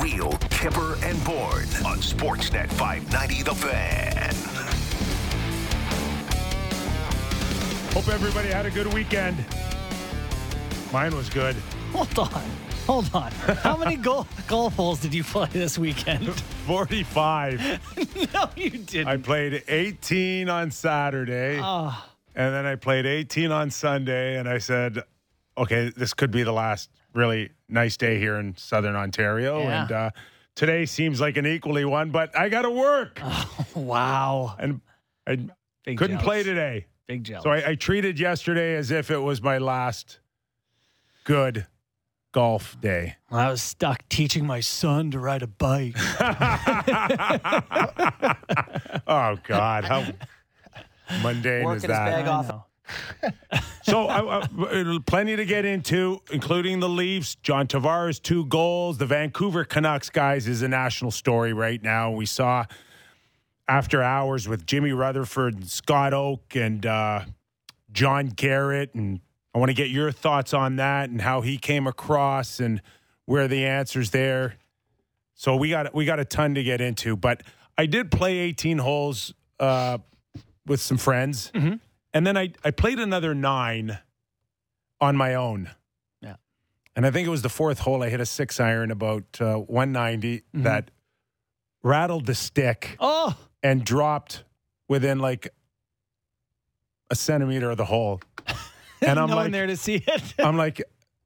Wheel, Kipper, and Bourne on Sportsnet 590 The Fan. Hope everybody had a good weekend. Mine was good. Hold on. Hold on. How many goal, golf holes did you play this weekend? 45. no, you didn't. I played 18 on Saturday. Ah. And then I played 18 on Sunday. And I said, okay, this could be the last really nice day here in Southern Ontario. Yeah. And uh, today seems like an equally one, but I got to work. wow. And I Big couldn't jealous. play today. Big jealous. So I, I treated yesterday as if it was my last good golf day. I was stuck teaching my son to ride a bike. Oh God, how mundane is Working his that? So, plenty to get into, including the Leafs. John Tavares, two goals. The Vancouver Canucks, guys, is a national story right now. We saw after hours with Jimmy Rutherford, and Scott Oake, and uh, John Garrett. And I want to get your thoughts on that and how he came across and where the answers there. So we got we got a ton to get into, but I did play 18 holes uh, with some friends, and then I I played another nine on my own. Yeah. and I think it was the fourth hole. I hit a six iron about uh, 190 Mm-hmm. that rattled the stick Oh, and dropped within like a centimeter of the hole. And I'm no one like, there to see it. I'm like,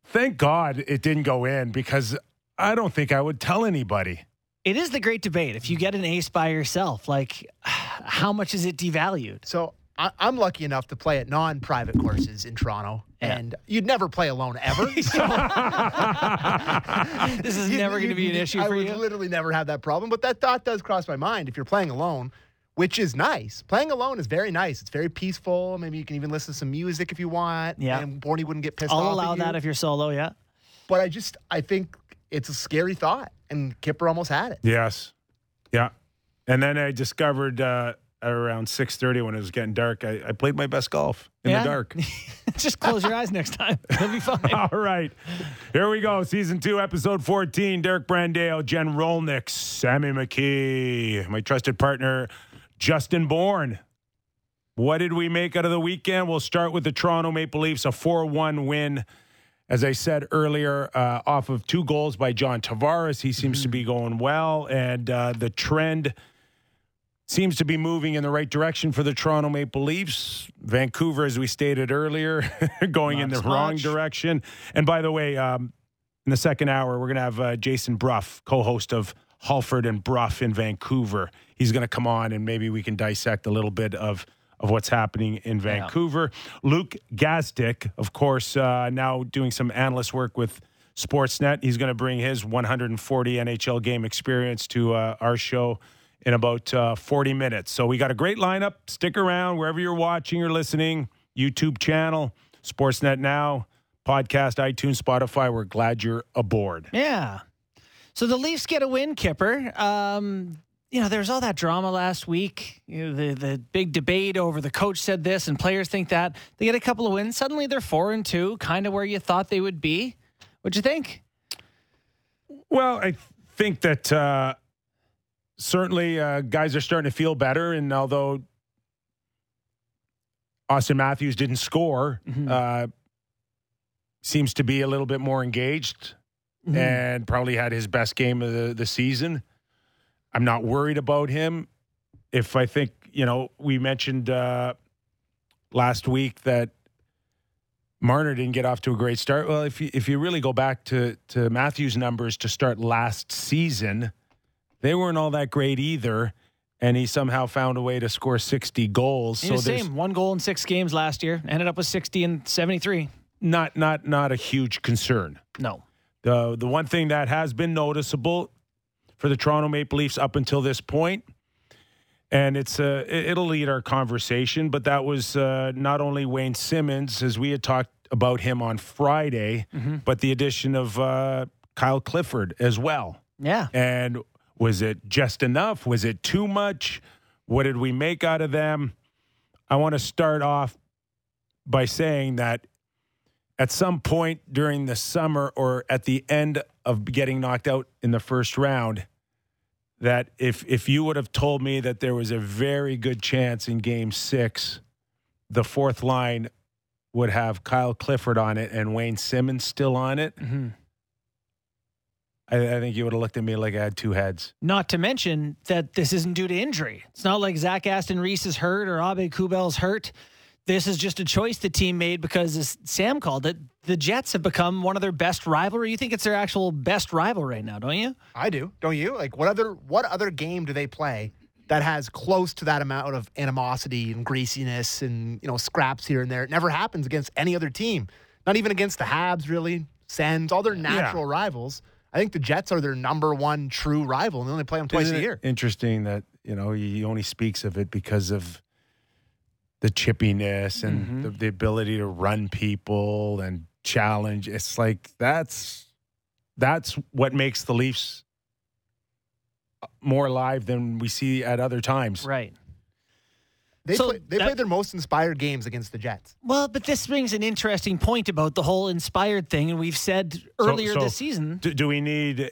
thank God it didn't go in because I don't think I would tell anybody. it is the great debate. If you get an ace by yourself, like how much is it devalued? So I, I'm lucky enough to play at non-private courses in Toronto, Yeah. and you'd never play alone ever. So This is you- never going to be an issue I for would you. literally never have that problem. But that thought does cross my mind. If you're playing alone, which is nice, playing alone is very nice. It's very peaceful. Maybe you can even listen to some music if you want. Yeah. and Borny wouldn't get pissed off. I'll at allow you. that if you're solo. Yeah. But I just I think it's a scary thought, and Kipper almost had it. Yes. Yeah. And then I discovered uh, at around 6.30 when it was getting dark, I, I played my best golf in Yeah? the dark. Just close your eyes next time. It'll be fine. All right. Here we go. Season two, episode 14. Derek Brandale, Jen Rolnick, Sammy McKee, my trusted partner, Justin Bourne. What did we make out of the weekend? We'll start with the Toronto Maple Leafs, a 4 1 win. As I said earlier, uh, off of two goals by John Tavares, he seems to be going well, and uh, the trend seems to be moving in the right direction for the Toronto Maple Leafs. Vancouver, as we stated earlier, going in the so wrong direction. And by the way, um, in the second hour, we're going to have uh, Jason Brough, co-host of Halford and Brough in Vancouver. He's going to come on, and maybe we can dissect a little bit of of what's happening in Vancouver. Luke Gazdic, of course, uh, now doing some analyst work with Sportsnet. He's going to bring his 140 NHL game experience to uh, our show in about uh, 40 minutes. So we got a great lineup. Stick around wherever you're watching or listening. YouTube channel, Sportsnet Now, podcast, iTunes, Spotify. We're glad you're aboard. Yeah. So the Leafs get a win, Kipper. Um, you know, there was all that drama last week. You know, the the big debate over the coach said this and players think that. They get a couple of wins. Suddenly they're four and two, kind of where you thought they would be. What'd you think? Well, I think that uh, certainly uh, guys are starting to feel better. And although Auston Matthews didn't score, uh, seems to be a little bit more engaged and probably had his best game of the, the season. I'm not worried about him. If I think, you know, we mentioned uh, last week that Marner didn't get off to a great start. Well, if you, if you really go back to to Matthews' numbers to start last season, they weren't all that great either. And he somehow found a way to score 60 goals. There's same one goal in six games last year. Ended up with sixty and seventy three. not not not a huge concern. No. The the one thing that has been noticeable for the Toronto Maple Leafs up until this point, and it's uh, it- it'll lead our conversation, but that was uh, not only Wayne Simmonds, as we had talked about him on Friday, but the addition of uh, Kyle Clifford as well. Yeah. And was it just enough? Was it too much? What did we make out of them? I want to start off by saying that at some point during the summer or at the end of getting knocked out in the first round that if if you would have told me that there was a very good chance in game 6 the fourth line would have Kyle Clifford on it and Wayne Simmonds still on it, Mhm. I, I think you would have looked at me like I had two heads. Not to mention that this isn't due to injury. It's not like Zach Aston Reese is hurt or Abe Kubel's hurt. This is just a choice the team made because, as Sam called it, the Jets have become one of their best rivalry. You think it's their actual best rival right now, don't you? I do. Don't you? Like what other what other game do they play that has close to that amount of animosity and greasiness and you know scraps here and there? It never happens against any other team. Not even against the Habs, really. Sens, all their natural rivals. I think the Jets are their number one true rival, and they only play them twice Isn't a year. Interesting that you know he only speaks of it because of the chippiness and Mhm. the, the ability to run people and challenge. It's like that's that's what makes the Leafs more alive than we see at other times. Right. They So play, they that- played their most inspired games against the Jets. Well, but this brings an interesting point about the whole inspired thing. And we've said earlier so- this season. Do, do we need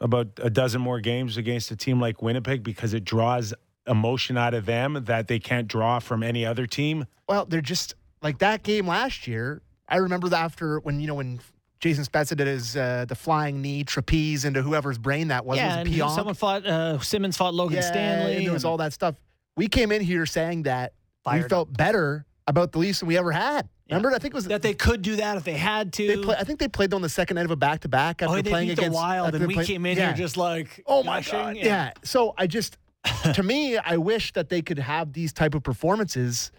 about a dozen more games against a team like Winnipeg because it draws emotion out of them that they can't draw from any other team? Well, they're just like that game last year. I remember that after when you know when Jason Spezza did his uh, the flying knee trapeze into whoever's brain that was. yeah, it and Pionk. someone fought, uh, Simmonds fought Logan yeah, Stanley. and there was and- all that stuff. We came in here saying that we Fired felt better about the Leafs than we ever had. Yeah. Remember, I think it was that they could do that if they had to. they play, I think they played on the second night of a back to oh, back after oh, they playing against the Wild, and we played- came in yeah. here just like, Oh my gushing. god! Yeah. So I just, to me, I wish that they could have these type of performances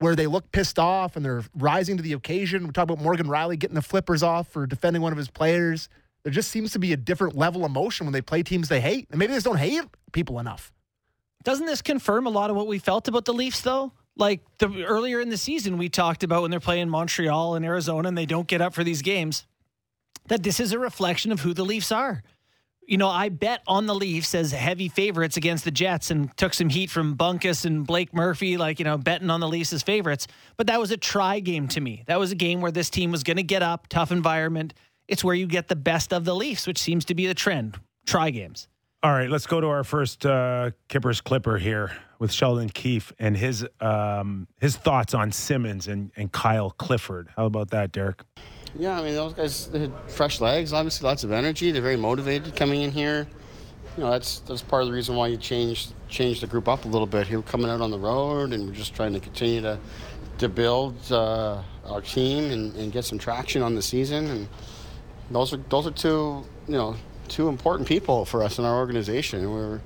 where they look pissed off and they're rising to the occasion. We talk about Morgan Rielly getting the flippers off for defending one of his players. There just seems to be a different level of emotion when they play teams they hate, and maybe they just don't hate people enough. Doesn't this confirm a lot of what we felt about the Leafs, though? Like the earlier in the season, we talked about when they're playing Montreal and Arizona, and they don't get up for these games. That this is a reflection of who the Leafs are. You know, I bet on the Leafs as heavy favorites against the Jets and took some heat from Bunkus and Blake Murphy, like, you know, betting on the Leafs as favorites. But that was a try game to me. That was a game where this team was going to get up, tough environment. It's where you get the best of the Leafs, which seems to be the trend. Try games. All right, let's go to our first uh, Kippers Clipper here with Sheldon Keefe and his um, his thoughts on Simmonds and, and Kyle Clifford. How about that, Derek? Yeah, I mean those guys they had fresh legs, obviously lots of energy. They're very motivated coming in here. You know, that's that's part of the reason why you changed changed the group up a little bit. He was coming out on the road, and we're just trying to continue to to build uh, our team and, and get some traction on the season. And those are those are two you know two important people for us in our organization. We're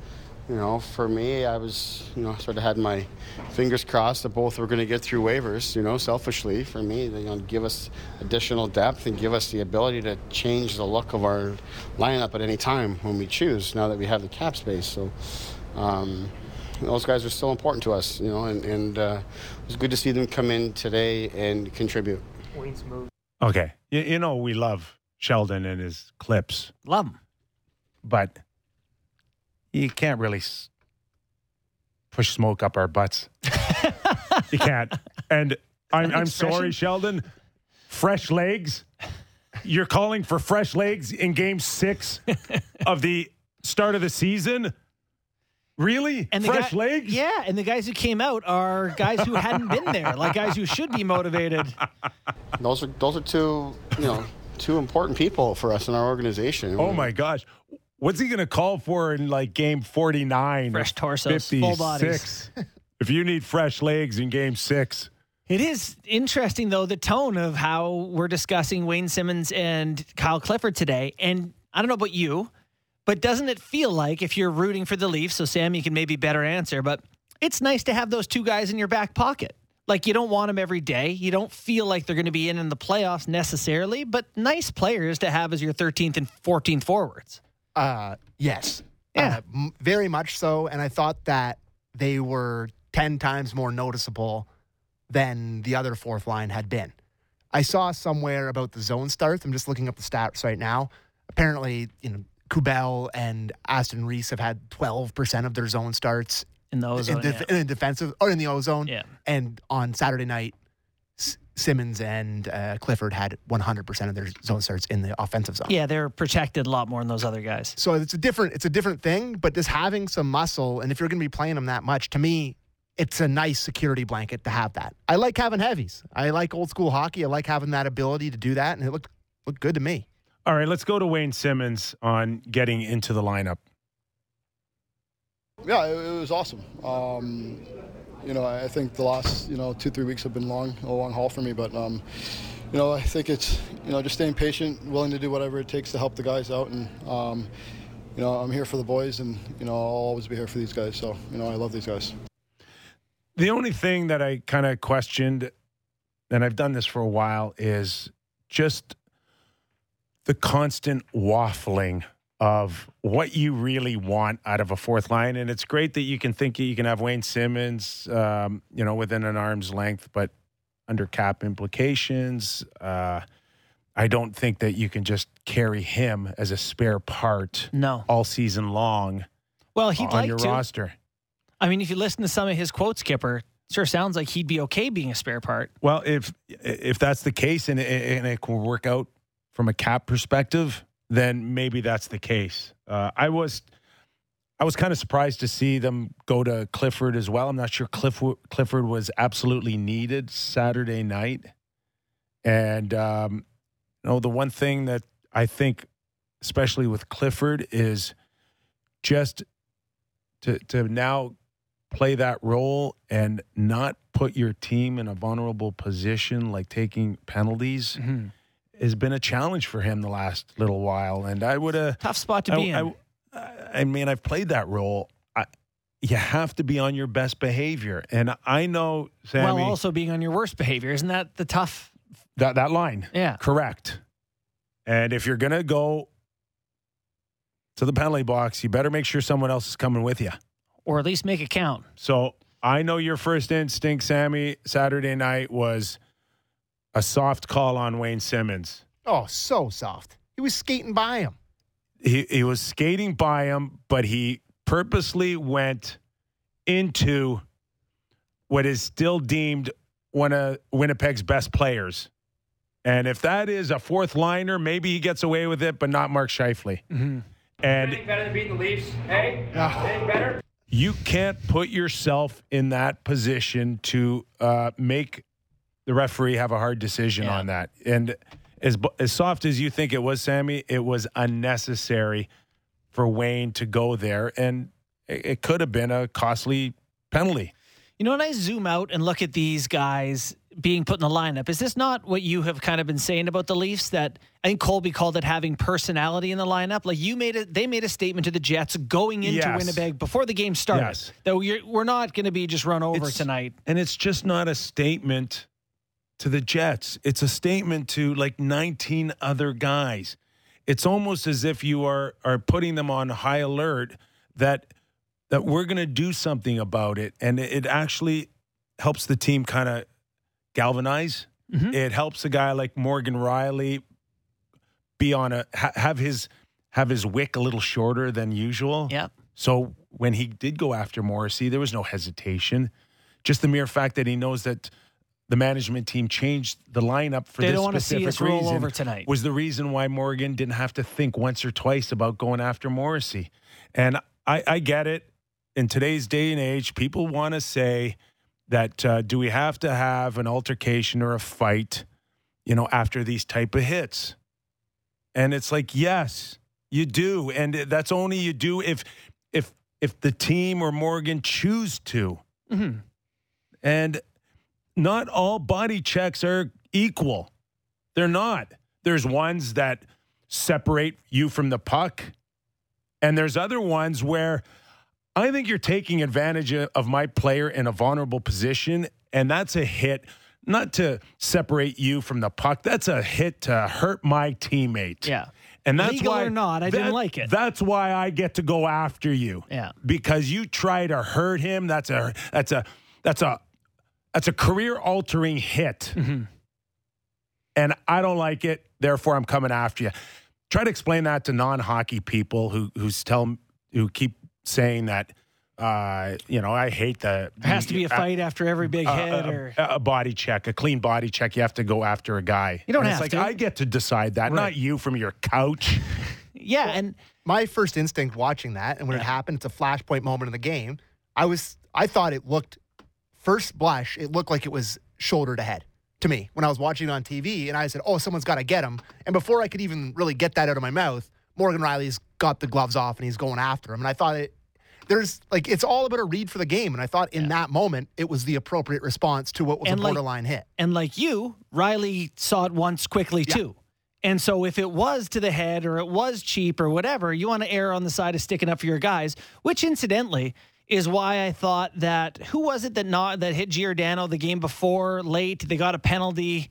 you know, for me, I was, you know, sort of had my fingers crossed that both were going to get through waivers, you know, selfishly for me, they you know, give us additional depth and give us the ability to change the look of our lineup at any time when we choose, now that we have the cap space. So, um, those guys are still important to us, you know, and, and uh, it was good to see them come in today and contribute. Okay, you, you know we love Sheldon and his clips, Love them. But you can't really s- push smoke up our butts. you can't. And I'm, I'm sorry. Sheldon. Fresh legs. You're calling for fresh legs in Game Six of the start of the season. Really? And the fresh guy- legs? Yeah, and the guys who came out are guys who hadn't been there, like guys who should be motivated. Those are those are two, you know, two important people for us in our organization. Oh my gosh. What's he going to call for in like game 49? Fresh or torsos, full bodies. if you need fresh legs in game six. It is interesting, though, the tone of how we're discussing Wayne Simmonds and Kyle Clifford today. And I don't know about you, but doesn't it feel like if you're rooting for the Leafs, so Sam, you can maybe better answer, but it's nice to have those two guys in your back pocket. Like you don't want them every day. You don't feel like they're going to be in in the playoffs necessarily, but nice players to have as your 13th and 14th forwards. Uh, yes. Yeah. Uh, m- very much so. And I thought that they were 10 times more noticeable than the other fourth line had been. I saw somewhere about the zone starts. I'm just looking up the stats right now. Apparently, you know, Kubel and Aston Reese have had 12% of their zone starts In the ozone. in, def- yeah. in defensive or in the ozone. Yeah. And on Saturday night, S- Simmonds and uh, Clifford had 100% of their zone starts in the offensive zone. Yeah, they're protected a lot more than those other guys. So it's a different it's a different thing, but just having some muscle and if you're going to be playing them that much, to me, it's a nice security blanket to have that. I like having heavies. I like old school hockey. I like having that ability to do that, and it looked looked good to me. All right, let's go to Wayne Simmonds on getting into the lineup. Yeah, it, it was awesome. Um, you know, I think the last you know two three weeks have been long, a long haul for me. But um, you know, I think it's you know just staying patient, willing to do whatever it takes to help the guys out, and um, you know I'm here for the boys, and you know I'll always be here for these guys. So you know I love these guys. The only thing that I kind of questioned, and I've done this for a while, is just the constant waffling of what you really want out of a fourth line. And it's great that you can think you can have Wayne Simmonds, um, you know, within an arm's length, but under cap implications, uh, I don't think that you can just carry him as a spare part No. all season long Well, he'd on like your to. roster. I mean, if you listen to some of his quotes, Skipper, sure sounds like he'd be okay being a spare part. Well, if if that's the case and it, and it can work out from a cap perspective, then maybe that's the case. Uh, I was I was kind of surprised to see them go to Clifford as well. I'm not sure Cliff, Clifford was absolutely needed Saturday night, and um, you know the one thing that I think, especially with Clifford, is just to to now play that role and not put your team in a vulnerable position like taking penalties Mm-hmm. Has been a challenge for him the last little while and i would have Tough spot to be in. I, I mean i've played that role I, you have to be on your best behavior and i know sammy While also being on your worst behavior. Isn't that the tough? that, that line Yeah. correct and if you're gonna go to the penalty box you better make sure someone else is coming with you Or at least make it count. So I know your first instinct, Sammy, Saturday night was a soft call on Wayne Simmonds. Oh, so soft. He was skating by him. He he was skating by him, but he purposely went into what is still deemed one of Winnipeg's best players. And if that is a fourth liner, maybe he gets away with it, but not Mark Scheifele. And Anything better than beating the Leafs? Hey? Anything better? you can't put yourself in that position to uh, make the referee have a hard decision Yeah. on that. And as as soft as you think it was, Sammy, it was unnecessary for Wayne to go there, and it, it could have been a costly penalty. You know, when I zoom out and look at these guys being put in the lineup, is this not what you have kind of been saying about the Leafs? That I think Colby called it having personality in the lineup. Like you made it, they made a statement to the Jets going into Yes. Winnipeg before the game started Yes. that we're, we're not going to be just run over It's- tonight. And it's just not a statement to the Jets. It's a statement to like 19 other guys. It's almost as if you are are putting them on high alert that that we're going to do something about it and it actually helps the team kind of galvanize. Mm-hmm. It helps a guy like Morgan Rielly be on a ha- have his have his wick a little shorter than usual. Yep. So when he did go after Morrissey, there was no hesitation. Just the mere fact that he knows that the management team changed the lineup for They this don't wanna see specific us roll reason over tonight. was the reason why Morgan didn't have to think once or twice about going after Morrissey. And I, I get it. In today's day and age, people want to say that uh, do we have to have an altercation or a fight, you know, after these type of hits? And it's like, yes, you do, and that's only you do if if if the team or Morgan choose to. Mhm. And not all body checks are equal. They're not. There's ones that separate you from the puck, and there's other ones where I think you're taking advantage of my player in a vulnerable position, and that's a hit. Not to separate you from the puck. That's a hit to hurt my teammate. Yeah. And that's Legal why or not, I didn't like it. That's why I get to go after you. Yeah. Because you try to hurt him. That's a that's a that's a that's a career altering hit. Mm-hmm. And I don't like it. Therefore, I'm coming after you. Try to explain that to non hockey people who who's tell who keep saying that Uh, you know, I hate the. There has to be a fight after every big hit, or a, a body check, a clean body check. You have to go after a guy. You don't And have it's like to. I get to decide that, not you from your couch. yeah, and my first instinct watching that, and when it happened, it's a flashpoint moment in the game. I was, I thought it looked, first blush, it looked like it was shoulder to head to me when I was watching it on TV, and I said, "Oh, someone's got to get him." And before I could even really get that out of my mouth, Morgan Rielly's got the gloves off and he's going after him, and I thought it. There's like it's all about a read for the game, and I thought in that moment it was the appropriate response to what was And, a like, borderline hit. and like you, Rielly saw it once quickly too. And so if it was to the head or it was cheap or whatever, you want to err on the side of sticking up for your guys, which incidentally is why I thought that who was it that not that hit Giordano the game before late? They got a penalty.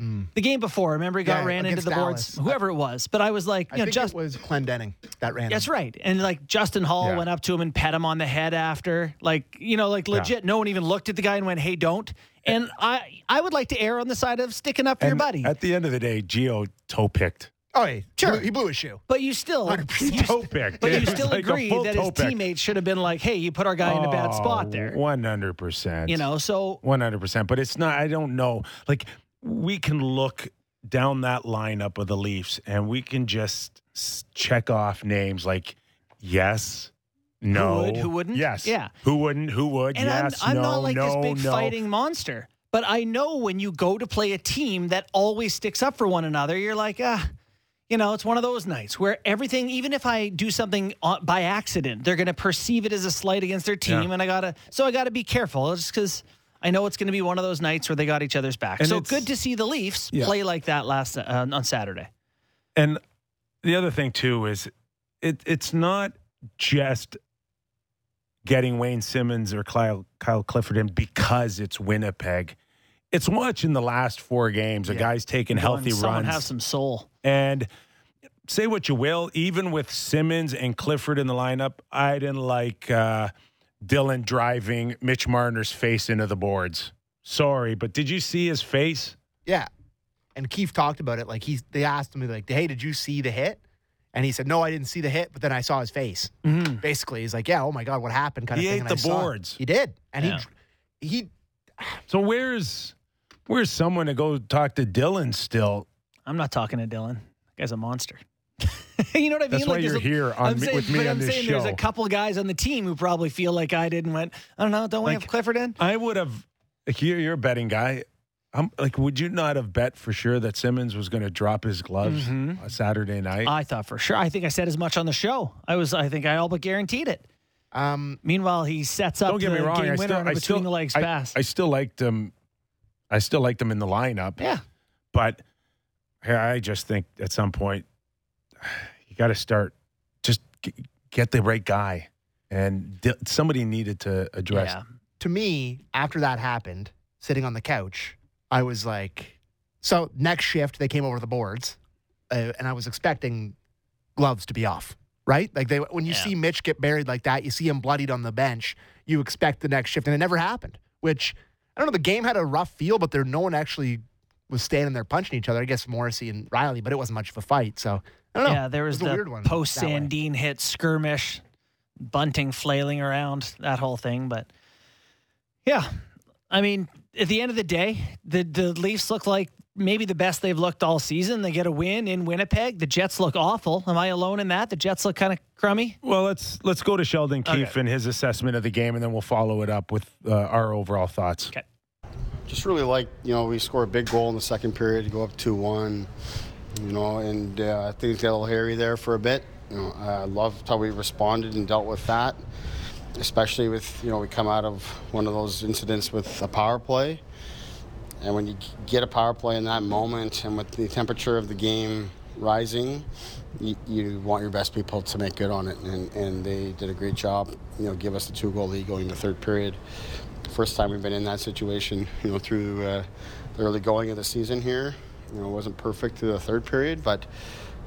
Mm. The game before, remember he got Yeah, ran into the boards, whoever it was. But I was like, I know, think just it was Clendenning that ran. him. That's right. And like Justin Hall Yeah. went up to him and pet him on the head after. Like, you know, like legit, no one even looked at the guy and went, hey, don't. And I I would like to err on the side of sticking up for your buddy. At the end of the day, Geo toe picked. Oh, hey, Sure. he blew- he blew his shoe. But you still, He toe picked. but you still like agree that his pick. teammates should have been like, "Hey, you put our guy in a bad spot there." One hundred percent. You know, so One hundred percent. But it's not. I don't know. Like we can look down that lineup of the Leafs, and we can just check off names like yes, no, would, who wouldn't? yes, Yeah. who wouldn't, who would, and yes, I'm, I'm no, not like no, this big no. fighting monster, but I know when you go to play a team that always sticks up for one another, you're like, ah. You know, it's one of those nights where everything, even if I do something by accident, they're going to perceive it as a slight against their team, Yeah. and I gotta, so I gotta be careful, just because I know it's going to be one of those nights where they got each other's back. And so good to see the Leafs Yeah. play like that last uh, on Saturday. And the other thing too is it it's not just getting Wayne Simmonds or Kyle, Kyle Clifford in because it's Winnipeg. It's watching the last four games. A guy's taking healthy Going, someone runs. have some soul. And say what you will, even with Simmonds and Clifford in the lineup, I didn't like uh, Dylan driving Mitch Marner's face into the boards. Sorry, but did you see his face? Yeah. And Keefe talked about it. Like he's they asked him like, "Hey, did you see the hit?" And he said, "No, I didn't see the hit, but then I saw his face." Basically, he's like, "Yeah, oh my god, what happened?" Kind He of thing. ate and the I saw boards. He did, and Yeah. he he So where's where's someone to go talk to Dylan still? I'm not talking to Dylan. That guy's a monster. you know what I mean? That's why there's you're a- here on I'm me- saying, with me but on I'm this saying there's a couple guys on the team who probably feel like I did and went, I don't know, don't we Like- have Clifford in? I would have. Like you're, you're a betting guy. I'm like, would you not have bet for sure that Simmonds was going to drop his gloves Mm-hmm. on Saturday night? I thought for sure. I think I said as much on the show. I was. I think I all but guaranteed it. um Meanwhile, he sets up Don't get the me wrong. game I winner still, on a I between still, the legs I, pass. I still liked him. I still like them in the lineup. yeah, But I just think at some point you got to start just get the right guy, and somebody needed to address. yeah. to me, after that happened, sitting on the couch, I was like, so next shift they came over the boards, uh, and I was expecting gloves to be off, right? Like they when you Yeah. see Mitch get buried like that, you see him bloodied on the bench, you expect the next shift, and it never happened. Which I don't know. The game had a rough feel, but there no one actually was standing there punching each other. I guess Morrissey and Rielly, but it wasn't much of a fight. So I don't know. Yeah, there was, was the post Sandin hit skirmish, bunting flailing around that whole thing. But yeah, I mean, at the end of the day, the the Leafs look like maybe the best they've looked all season. They get a win in Winnipeg. The Jets look awful. Am I alone in that? The Jets look kind of crummy. Well, let's let's go to Sheldon Okay. Keefe and his assessment of the game, and then we'll follow it up with uh, our overall thoughts. Okay. just really like you know we score a big goal in the second period to go up two one, you know, and uh, things got a little hairy there for a bit. You know, I loved how we responded and dealt with that, especially with you know we come out of one of those incidents with a power play, and when you get a power play in that moment and with the temperature of the game rising, you, you want your best people to make good on it, and, and they did a great job. You know, give us the two goal lead going to third period first time we've been in that situation, you know, through uh, the early going of the season here. You know, it wasn't perfect through the third period, but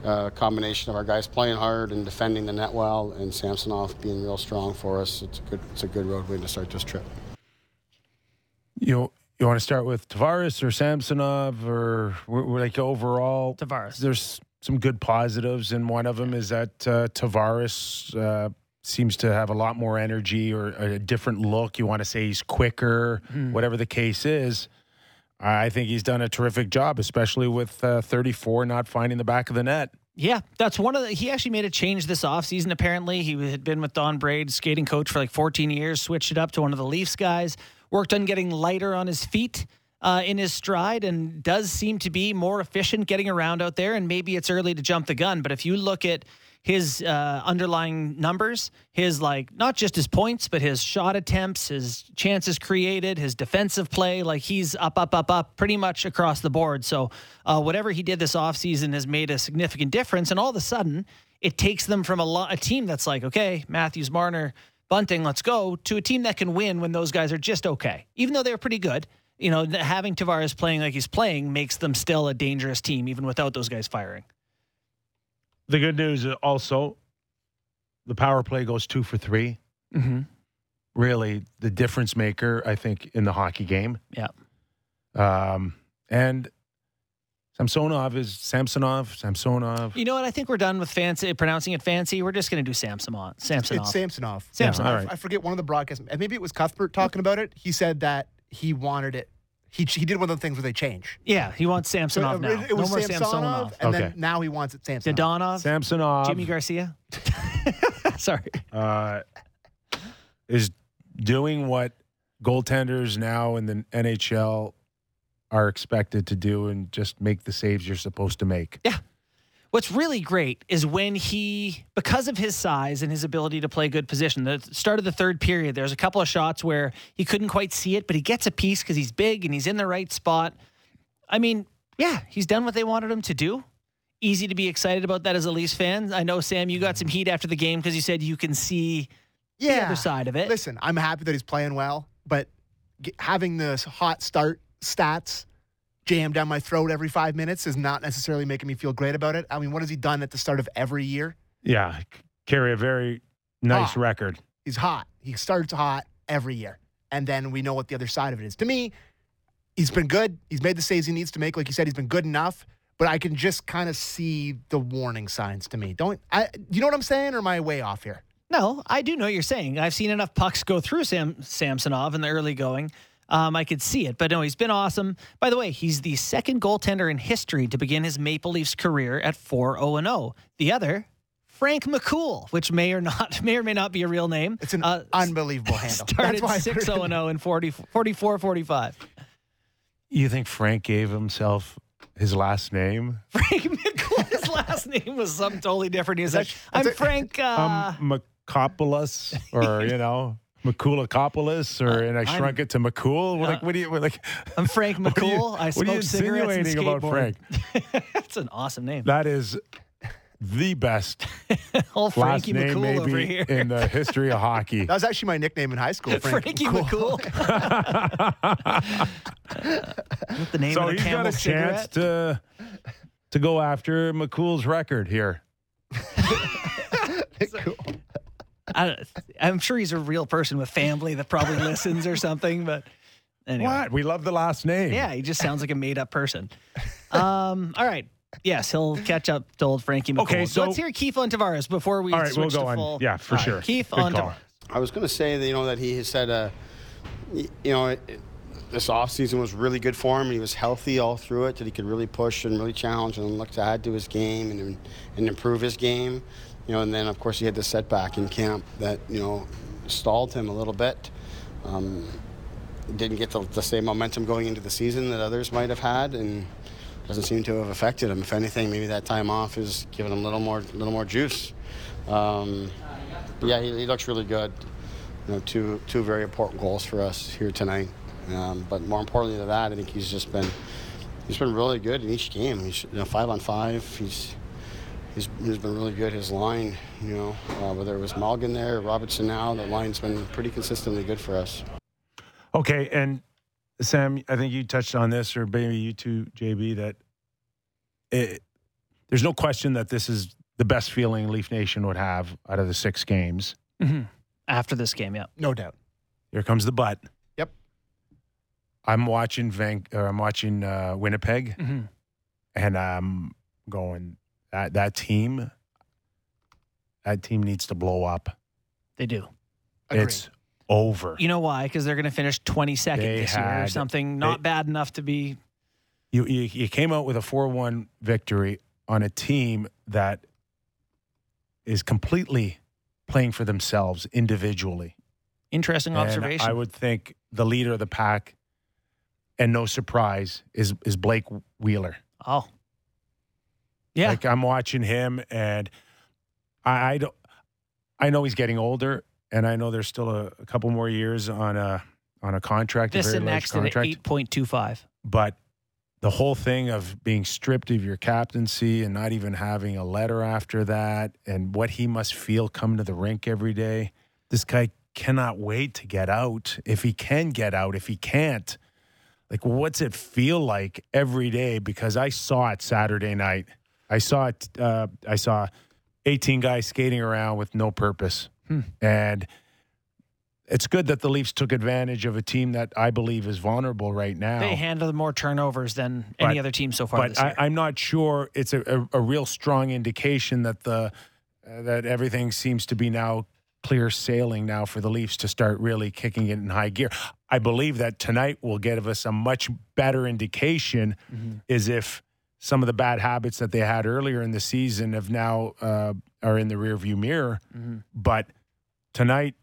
uh, combination of our guys playing hard and defending the net well, and Samsonov being real strong for us. It's a good, it's a good road win to start this trip. You you want to start with Tavares or Samsonov or like overall? Tavares. There's some good positives, and one of them is that uh, Tavares uh, seems to have a lot more energy or a different look. You want to say he's quicker, whatever the case is. I think he's done a terrific job, especially with uh, 34 not finding the back of the net. Yeah, that's one of the. He actually made a change this offseason, apparently. He had been with Dawn Braid, skating coach for like 14 years, switched it up to one of the Leafs guys, worked on getting lighter on his feet uh, in his stride, and does seem to be more efficient getting around out there. And maybe it's early to jump the gun, but if you look at his uh, underlying numbers, his like not just his points, but his shot attempts, his chances created, his defensive play, like he's up, up, up, up pretty much across the board. So uh, whatever he did this offseason has made a significant difference. And all of a sudden, it takes them from a, lo- a team that's like, okay, Matthews, Marner, Bunting, let's go, to a team that can win when those guys are just okay, even though they're pretty good. You know, having Tavares playing like he's playing makes them still a dangerous team, even without those guys firing. The good news is also the power play goes two for 3 Mm-hmm. Really, the difference maker, I think, in the hockey game. Yeah. Um, and Samsonov is Samsonov, Samsonov. You know what? I think we're done with fancy pronouncing it fancy. We're just going to do Samsonov. Samsonov. It's Samsonov. Samsonov. all I- right. I forget one of the broadcasts. Maybe it was Cuthbert talking about it. He said that he wanted it. He, he did one of the things where they change. yeah, he wants Samsonov it, now. it was no more Samsonov, Samsonov. and Okay. then now he wants it Samsonov. Dodonov. Samsonov Jimmy Garcia. Sorry. uh, is doing what goaltenders now in the NHL are expected to do and just make the saves you're supposed to make. Yeah. What's really great is when he, because of his size and his ability to play good position, the start of the third period, there's a couple of shots where he couldn't quite see it, but he gets a piece because he's big and he's in the right spot. I mean, yeah, he's done what they wanted him to do. Easy to be excited about that as a Leafs fan. I know, Sam, you got some heat after the game because you said you can see the other side of it. Listen, I'm happy that he's playing well, but having this hot start stats jammed down my throat every five minutes is not necessarily making me feel great about it. I mean, what has he done at the start of every year? Yeah, carry a very nice Ah. record. He's hot. He starts hot every year. And then we know what the other side of it is. To me, he's been good. He's made the saves he needs to make. Like you said, he's been good enough. But I can just kind of see the warning signs to me. Don't I? You know what I'm saying, or am I way off here? No, I do know what you're saying. I've seen enough pucks go through Sam Samsonov in the early going. Um, I could see it, but no, he's been awesome. By the way, he's the second goaltender in history to begin his Maple Leafs career at 4 0 0. The other, Frank McCool, which may or not may or may not be a real name. It's an Uh, unbelievable handle. started I put 6 it 0 in. 0 in 40, 44 45. You think Frank gave himself his last name? Frank McCool, his last name was something totally different. He was like, I'm a- Frank. Uh, um, Makopoulos or, you know, Makulakopoulos or, uh, and I I'm- shrunk it to McCool. Like, uh, what do you, like, I'm Frank what are you- McCool. I what are you smoke cigarettes and insinuating about. Frank? That's an awesome name. That is the best Old last Frankie name McCool over maybe here. in the history of hockey. That was actually my nickname in high school. Frank Frankie McCool. McCool. With the name so of the he's got Camel a chance to to go after McCool's record here. Cool. I don't, I'm sure he's a real person with family that probably listens or something. But anyway, What? We love the last name. yeah, he just sounds like a made up person. Um, all right. Yes, he'll catch up to old Frankie McCool. Okay, so- let's hear Keefe on Tavares before we All right, we'll switch go to on. full. Yeah, for All right, sure. Keefe Good on call. Tavares. I was going to say that you know that he has said uh, y- you know it, it- this offseason was really good for him. He was healthy all through it. That he could really push and really challenge and look to add to his game and and improve his game. You know, and then of course he had the setback in camp that you know stalled him a little bit. Um, didn't get the, the same momentum going into the season that others might have had, and doesn't seem to have affected him. If anything, maybe that time off is giving him a little more, little more juice. Um, yeah, he, he looks really good. You know, two two very important goals for us here tonight. Um, but more importantly than that, I think he's just been he's been really good in each game. He's you know, five on five. He's he's, he's been really good. His line, you know, uh, whether it was Malgin there, Robertson now, the line's been pretty consistently good for us. Okay, and Sam, I think you touched on this, or maybe you too, JB, that it, there's no question that this is the best feeling Leaf Nation would have out of the six games. Mhm. After this game, yeah. No doubt. Here comes the but. Yep. I'm watching Van, or I'm watching uh, Winnipeg, hmm and I'm going that that team. That team needs to blow up. They do. Agreed. It's over. You know why? Because they're going to finish 22nd They this year or something. Not they- bad enough to be. You, you you came out with a four one victory on a team that is completely playing for themselves individually. Interesting And observation. I would think the leader of the pack, and no surprise, is is Blake Wheeler. oh. Yeah. Like I'm watching him, and I, I don't. I know he's getting older, and I know there's still a, a couple more years on a on a contract, this and next at 8.25. But the whole thing of being stripped of your captaincy and not even having a letter after that, and what he must feel coming to the rink every day. This guy cannot wait to get out. If he can get out, if he can't, like what's it feel like every day? Because I saw it Saturday night. I saw it. Uh, I saw 18 guys skating around with no purpose, and it's good that the Leafs took advantage of a team that I believe is vulnerable right now. They handled more turnovers than any other team so far but this year. I, I'm not sure it's a, a, a real strong indication that the uh, that everything seems to be now clear sailing now for the Leafs to start really kicking it in high gear. I believe that tonight will give us a much better indication Mm-hmm. is if some of the bad habits that they had earlier in the season have now uh, are in the rearview mirror. Mm-hmm. But tonight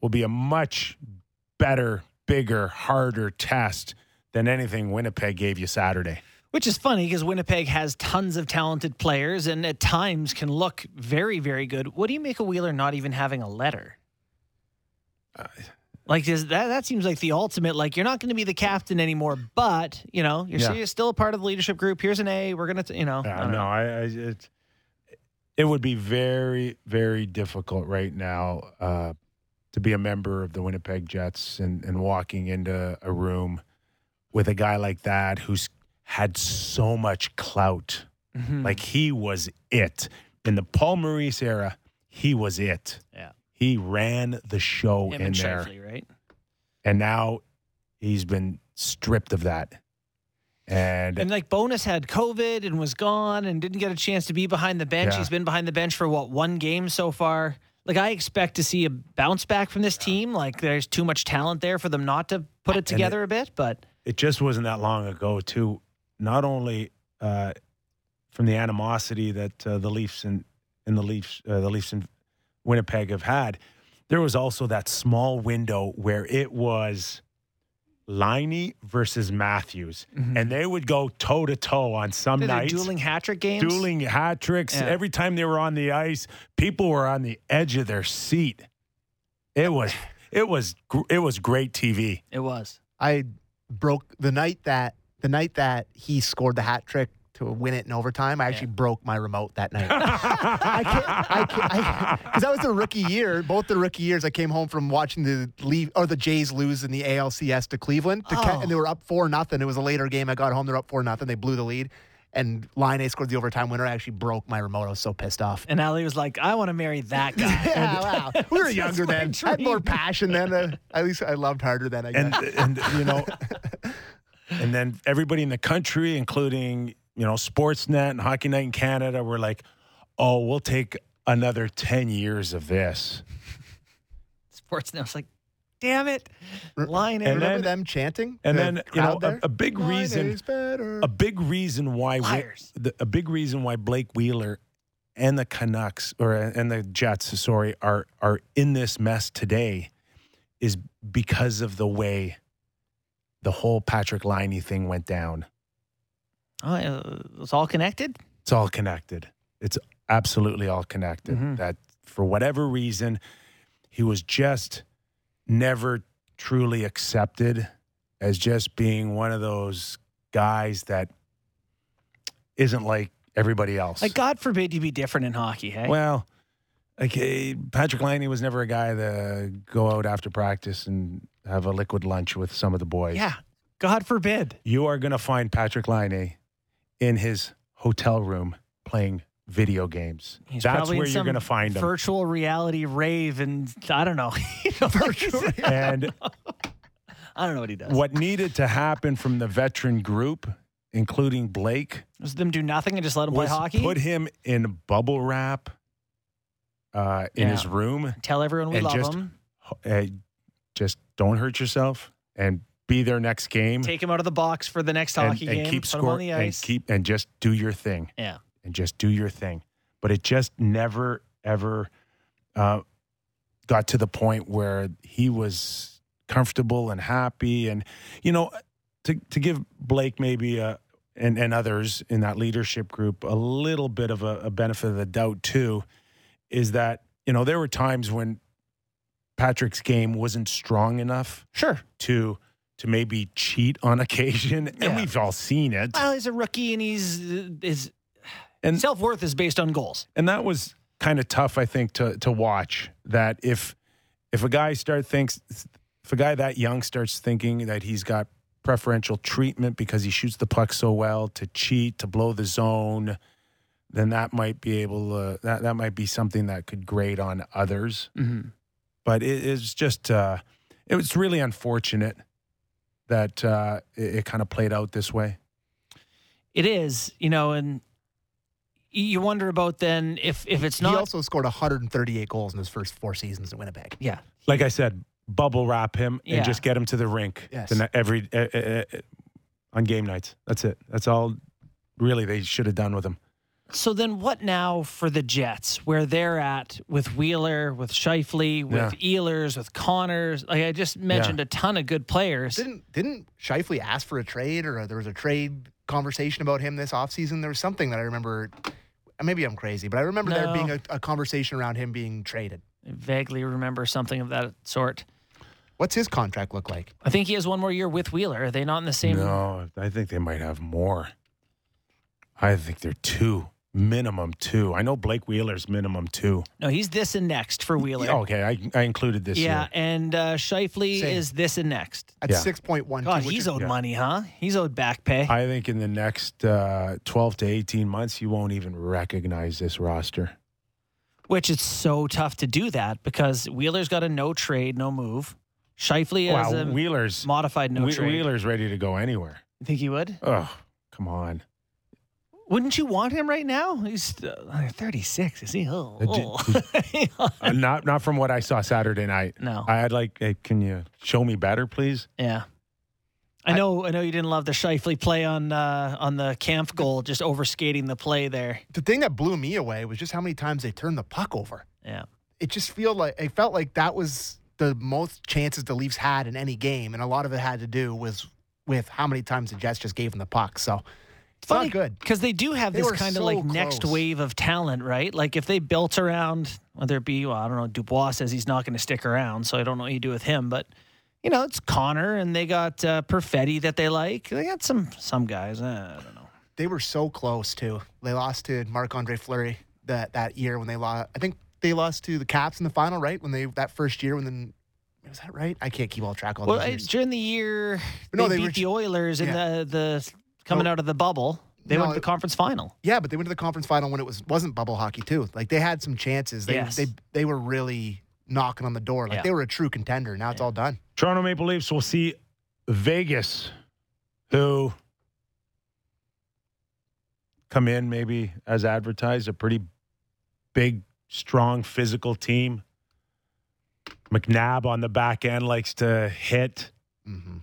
will be a much better, bigger, harder test than anything Winnipeg gave you Saturday. Which is funny because Winnipeg has tons of talented players and at times can look very, very good. What do you make of Wheeler not even having a letter? Like that that seems like the ultimate. Like you're not going to be the captain anymore, but you know you're, Yeah. still- a part of the leadership group. Here's an A. We're gonna, t- you know. I Yeah, don't no, know. I, I it, it would be very, very difficult right now uh, to be a member of the Winnipeg Jets and, and walking into a room with a guy like that who's had so much clout. Mhm. Like he was it in the Paul Maurice era. He was it. Yeah. He ran the show Him in and there, Scheifele, right? and now he's been stripped of that. And, And like Bowness had COVID and was gone and didn't get a chance to be behind the bench. Yeah. He's been behind the bench for what one game so far. Like I expect to see a bounce back from this team. Like there's too much talent there for them not to put it together a bit. But it just wasn't that long ago too not only uh, from the animosity that uh, the Leafs and, and the Leafs uh, the Leafs in Winnipeg have had there was also that small window where it was Laine versus Matthews mm-hmm. and they would go toe to toe on some they're nights dueling hat trick games. dueling hat tricks Yeah. every time they were on the ice people were on the edge of their seat it was it was it was great TV It was. I broke the night that the night that he scored the hat trick to win it in overtime. I actually broke my remote that night. I can't, I can't, because that was the rookie year. Both the rookie years, I came home from watching the leave or the Jays lose in the ALCS to Cleveland, to ca- Oh. and they were up four nothing. It was a later game. I got home, they're up four nothing. They blew the lead, and Laine scored the overtime winner. I actually broke my remote. I was so pissed off. And Ali was like, I want to marry that guy. Yeah, wow. We were younger my then. I had more passion then. Uh, at least I loved harder then. I guess. and and you know, and then everybody in the country, including you know Sportsnet and Hockey Night in Canada, were like, "Oh, we'll take another ten years of this." Sports now. It's like, damn it. Line. And Remember then- them chanting? And The then you know a, a big Line reason, a big reason why we- the, a big reason why Blake Wheeler and the Canucks or uh, and the Jets, sorry, are are in this mess today, is because of the way the whole Patrick Laine thing went down. Oh, uh, it's all connected. It's all connected. It's absolutely all connected. Mhm. That for whatever reason, he was just never truly accepted as just being one of those guys that isn't like everybody else. Like, God forbid you be different in hockey, hey? well, like eh, Patrick Laine was never a guy to go out after practice and have a liquid lunch with some of the boys. yeah. God forbid. You are going to find Patrick Laine in his hotel room playing video games. He's That's where you're going to find him. Virtual reality rave, and I don't know. You know, like, And I don't know what he does. what needed to happen from the veteran group, including Blake, Was them do nothing and just let him play hockey? put him in bubble wrap uh, in Yeah. his room. Tell everyone we love just- him. Uh, just don't hurt yourself and be there next game Take him out of the box for the next hockey and game. keep put him on scoring the and ice. keep and just do your thing yeah. and just do your thing. But it just never ever uh, got to the point where he was comfortable and happy. And you know, to to give Blake maybe a, and and others in that leadership group a little bit of a, a benefit of the doubt too, is that you know there were times when Patrick's game wasn't strong enough Sure. to to maybe cheat on occasion, and Yeah. we've all seen it. Well, he's a rookie and he's his And- self worth is based on goals. and that was kind of tough i think to to watch that if if a guy start thinks if a guy that young starts thinking that he's got preferential treatment because he shoots the puck so well to cheat to blow the zone then that might be able to that that might be something that could grate on others Mm-hmm. but it is just uh it was really unfortunate that uh it, it kind of played out this way It is, you know, and you wonder about then if if it's not. he also scored 138 goals in his first four seasons in Winnipeg. yeah. like I said, bubble wrap him Yeah. and just get him to the rink Yes. the every uh, uh, uh, on game nights. That's it. That's all. Really, they should have done with him. So then, what now for the Jets, where they're at with Wheeler, with Scheifele, with Ehlers, with Connors? Like I just mentioned, a ton of good players. Didn't didn't Scheifele ask for a trade or uh, there was a trade conversation about him this offseason? There was something that I remember. Maybe I'm crazy, but I remember there being a, a conversation around him being traded. I vaguely remember something of that sort. What's his contract look like? I think he has one more year with Wheeler. Are they not in the same? No, I think they might have more. I think they're two minimum two. I know Blake Wheeler's minimum two. No, he's this and next for Wheeler. Okay, I, I included this. yeah, year. and uh, Scheifele Same. is this and next. At Yeah. 6.1. God, he's owed yeah. money, huh? He's owed back pay. I think in the next uh, twelve to eighteen months, you won't even recognize this roster. which it's so tough to do that because Wheeler's got a no trade, no move. Scheifele has Wow, a Wheeler's modified no Whe- trade. Wheeler's ready to go anywhere. You think he would? Oh, come on. Wouldn't you want him right now? He's uh, 36, is he? Oh, Uh, oh. Uh, not not from what I saw Saturday night. no. I had like. Hey, can you show me better, please? yeah. I know. I know you didn't love the Scheifele play on uh, on the Kampf goal, just overskating the play there. the thing that blew me away was just how many times they turned the puck over. Yeah. It just feel like it felt like that was the most chances the Leafs had in any game, and a lot of it had to do with with how many times the Jets just gave them the puck. So it's Funny, not good. because they do have They this kind of so like next wave of talent, right? Like if they built around whether it be, well, I don't know, Dubois says he's not going to stick around, so I don't know what you do with him, but you know, it's Connor and they got uh, Perfetti that they like. They got some some guys. Uh, I don't know. They were so close too. They lost to Marc Andre Fleury that that year when they lost. I think they lost to the Caps in the final, right? When they that first year when then was that right? I can't keep all track of all Well, these years. during the year No, they, they beat were- the Oilers in yeah. the the coming No. out of the bubble. They No, went to the conference final. Yeah, but they went to the conference final when it was wasn't bubble hockey too. Like they had some chances. They Yes. they they were really knocking on the door. Like Yeah. they were a true contender. Now it's all done. Toronto Maple Leafs will see Vegas, who come in maybe as advertised, a pretty big, strong, physical team. McNabb on the back end likes to hit. hmm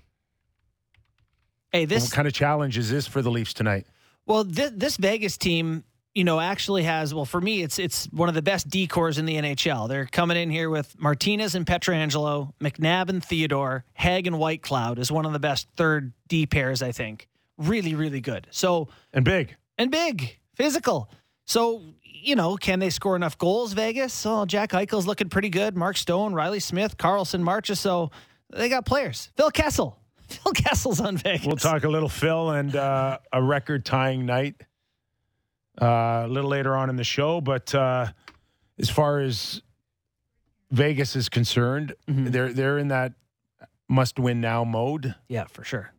Hey, this what kind of challenge is this for the Leafs tonight? Well, th- this Vegas team, you know, actually has well for me, it's it's one of the best D corps in the NHL. They're coming in here with Martinez and Pietrangelo, McNabb and Theodore, Hague and Whitecloud is one of the best third D pairs, I think. Really, really good. So And big. and big, physical. So you know, can they score enough goals? Vegas. Oh, Jack Eichel's looking pretty good. Mark Stone, Reilly Smith, Karlsson, Marcha. So they got players. Phil Kessel. Phil Kessel's on Vegas. We'll talk a little Phil and uh, a record tying night uh, a little later on in the show. But uh, as far as Vegas is concerned, Mhm. they're they're in that must win now mode. Yeah, for sure.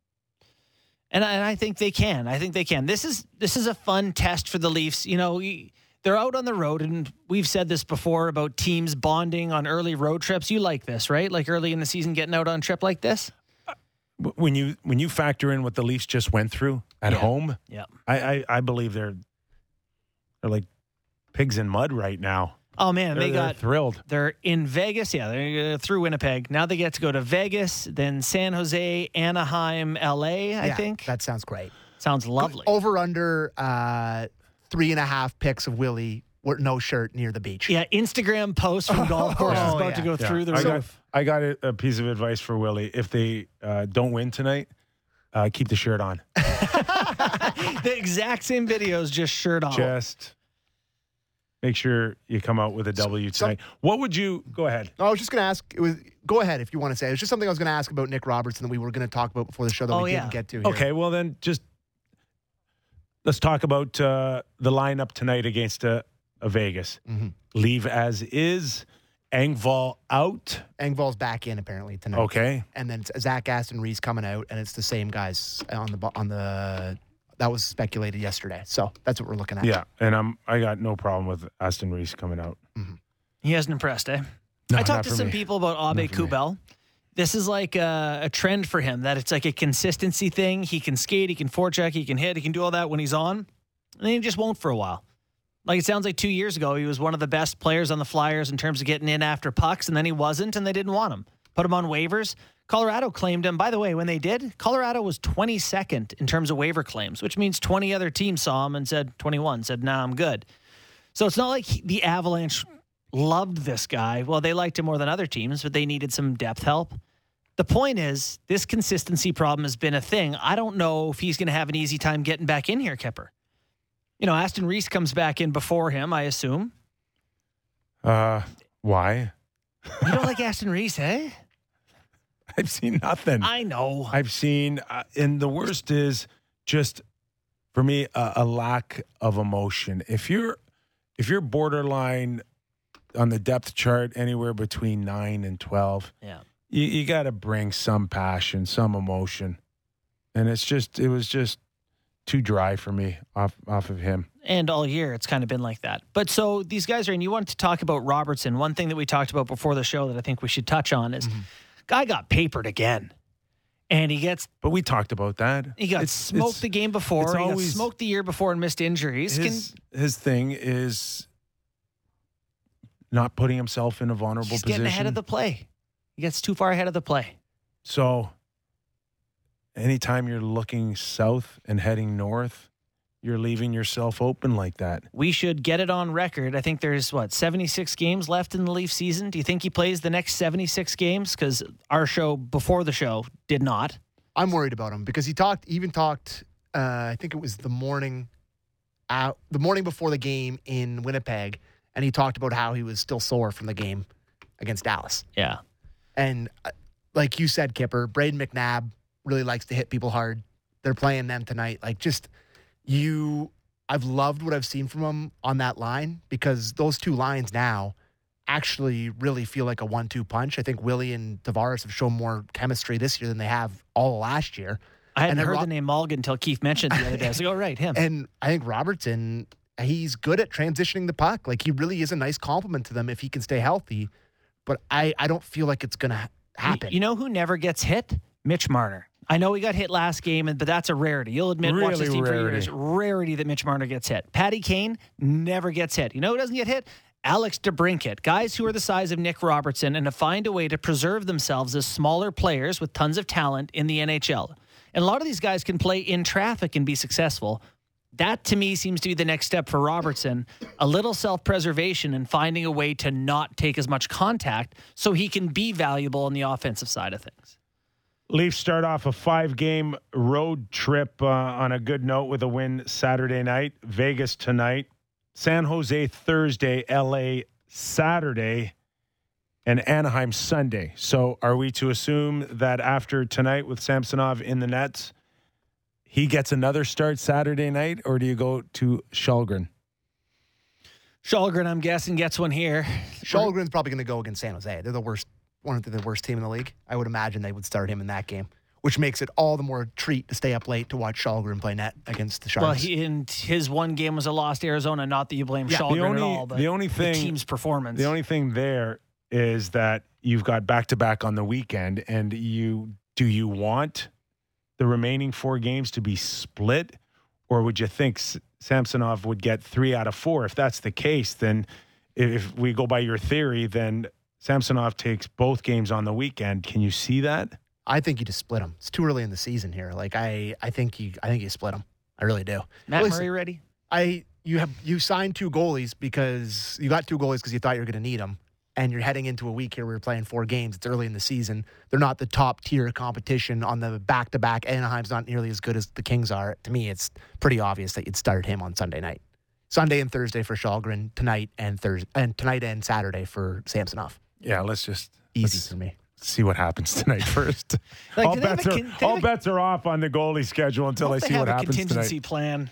And I, and I think they can. I think they can. This is this is a fun test for the Leafs. You know, they're out on the road, and we've said this before about teams bonding on early road trips. You like this, right? Like early in the season, getting out on a trip like this. W- When you when you factor in what the Leafs just went through at Yeah. home, Yeah, I, I I believe they're they're like pigs in mud right now. Oh man, They're, they they're got thrilled. They're in Vegas. Yeah, they're uh, through Winnipeg. Now they get to go to Vegas, then San Jose, Anaheim, LA, I Yeah, think. that sounds great. Sounds lovely. Over under uh, three and a half picks of Willie with no shirt near the beach. Yeah, Instagram post from golf course is Oh, about to yeah. go through the I got. I got a, a piece of advice for Willie. If they uh, don't win tonight, uh, keep the shirt on. the exact same videos, just shirt on. Just make sure you come out with a W some- tonight. what would you go ahead? I was just going to ask. It was go ahead if you want to say. It was just something I was going to ask about Nick Robertson that we were going to talk about before the show that Oh, we yeah. didn't get to. Here. Okay, well then just let's talk about uh, the lineup tonight against uh, a Vegas. Mhm. Leave as is. Engvall out. Engvall's back in apparently tonight. Okay. and then Zach Aston Reese coming out, and it's the same guys on the on the that was speculated yesterday. So that's what we're looking at. Yeah, and I'm I got no problem with Aston Reese coming out. He hasn't impressed, eh? No, I talked to some me. people about Aubé Not for me. Kubel. This is like a, a trend for him that it's like a consistency thing. He can skate, he can forecheck, he can hit, he can do all that when he's on, and then he just won't for a while. Like it sounds like two years ago, he was one of the best players on the Flyers in terms of getting in after pucks, and then he wasn't, and they didn't want him. Put him on waivers. Colorado claimed him. By the way, when they did, Colorado was 22nd in terms of waiver claims, which means 20 other teams saw him and said 21, said, nah, I'm good. So it's not like he- the Avalanche loved this guy. Well, they liked him more than other teams, but they needed some depth help. The point is, this consistency problem has been a thing. I don't know if he's going to have an easy time getting back in here, Kipper. You know, Aston Reese comes back in before him, I assume. Uh, why? You don't like Aston Reese, eh? I've seen nothing. I know. I've seen, uh, and the worst is just for me a, a lack of emotion. If you're if you're borderline on the depth chart anywhere between nine and twelve, Yeah. you, you got to bring some passion, some emotion, and it's just it was just too dry for me off off of him. And all year, it's kind of been like that. But so these guys are, and you wanted to talk about Robertson. One thing that we talked about before the show that I think we should touch on is mm-hmm. guy got papered again. And he gets But we talked about that. he got It's- smoked it's- the game before. it's He always- smoked the year before and missed injuries. Can- his, his thing is not putting himself in a vulnerable he's position. getting ahead of the play. He gets too far ahead of the play. So, anytime you're looking south and heading north, you're leaving yourself open like that. We should get it on record. I think there's what 76 games left in the Leaf season. Do you think he plays the next 76 games? Because our show before the show did not. I'm worried about him because he talked, even talked. Uh, I think it was the morning, out the morning before the game in Winnipeg, and he talked about how he was still sore from the game against Dallas. Yeah. And uh, like you said, Kipper, Brayden McNabb really likes to hit people hard. They're playing them tonight. Like just you, I've loved what I've seen from them on that line because those two lines now actually really feel like a one-two punch. I think Willie and Tavares have shown more chemistry this year than they have all last year. I hadn't heard Ro- the name Mulligan until Keith mentioned it the other day. I was like, oh, right, him. And I think Robertson, he's good at transitioning the puck. Like he really is a nice compliment to them if he can stay healthy. But I, I don't feel like it's going to happen. You know who never gets hit? Mitch Marner. I know he got hit last game, and- but that's a rarity. You'll admit, watch this Really team for rarity. years. Rarity that Mitch Marner gets hit. Patty Kane never gets hit. You know who doesn't get hit? Alex DeBrincat. Guys who are the size of Nick Robertson and to find a way to preserve themselves as smaller players with tons of talent in the NHL. And a lot of these guys can play in traffic and be successful. That to me seems to be the next step for Robertson. A little self preservation and finding a way to not take as much contact so he can be valuable on the offensive side of things. Leafs start off a five game road trip uh, on a good note with a win Saturday night, Vegas tonight, San Jose Thursday, LA Saturday, and Anaheim Sunday. So are we to assume that after tonight with Samsonov in the nets, he gets another start Saturday night, or do you go to Källgren? Källgren, I'm guessing, gets one here. Källgren's probably going to go against San Jose. They're the worst, one of the worst team in the league. I would imagine they would start him in that game, which makes it all the more treat to stay up late to watch Källgren play net against the Sharks. Well, he, and his one game was a lost Arizona. Not that you blame Yeah, the Källgren only- at all, but the only thing- team's performance. The only thing there is that you've got back to back on the weekend, and you do you want the remaining four games to be split, or would you think S- Samsonov would get three out of four? If that's the case, then if we go by your theory, then Samsonov takes both games on the weekend. Can you see that? I think you just split them. It's too early in the season here. Like I, I think you, I think you split them. I really do. Matt Listen, Murray ready? I you have you signed two goalies because you got two goalies because you thought you were going to need them, and you're heading into a week here where you're playing four games. It's early in the season. They're not the top tier competition on the back to back. Anaheim's not nearly as good as the Kings are. To me, it's pretty obvious that you'd start him on Sunday night, Sunday and Thursday for Källgren, tonight and Thursday and tonight and Saturday for Samsonov. Yeah, let's just Easy let's for me. see what happens tonight first. Like, all do they have bets are con- they all a- bets are off on the goalie schedule until I see What if see they what have a happens contingency tonight. plan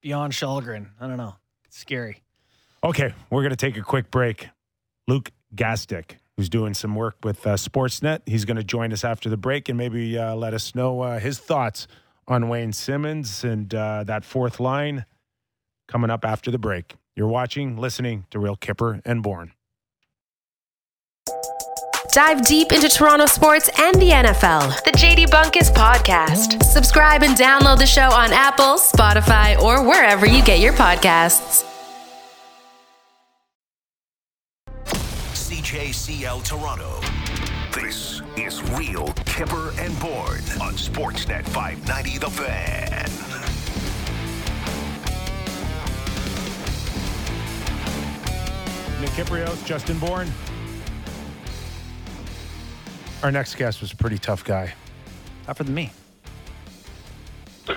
beyond Källgren. I don't know. It's scary. Okay, we're going to take a quick break. Luke Gazdic, who's doing some work with uh, Sportsnet, he's going to join us after the break and maybe uh, let us know uh, his thoughts on Wayne Simmonds and uh, that fourth line coming up after the break. You're watching, listening to Real Kipper and Bourne. Dive deep into Toronto sports and the NFL. The JD Bunkis Podcast. Subscribe and download the show on Apple, Spotify, or wherever you get your podcasts. CJCL Toronto. This is Real Kipper and Bourne on Sportsnet 590 The Fan. Nick Kypreos, Justin Bourne. Our next guest was a pretty tough guy. Tougher than me.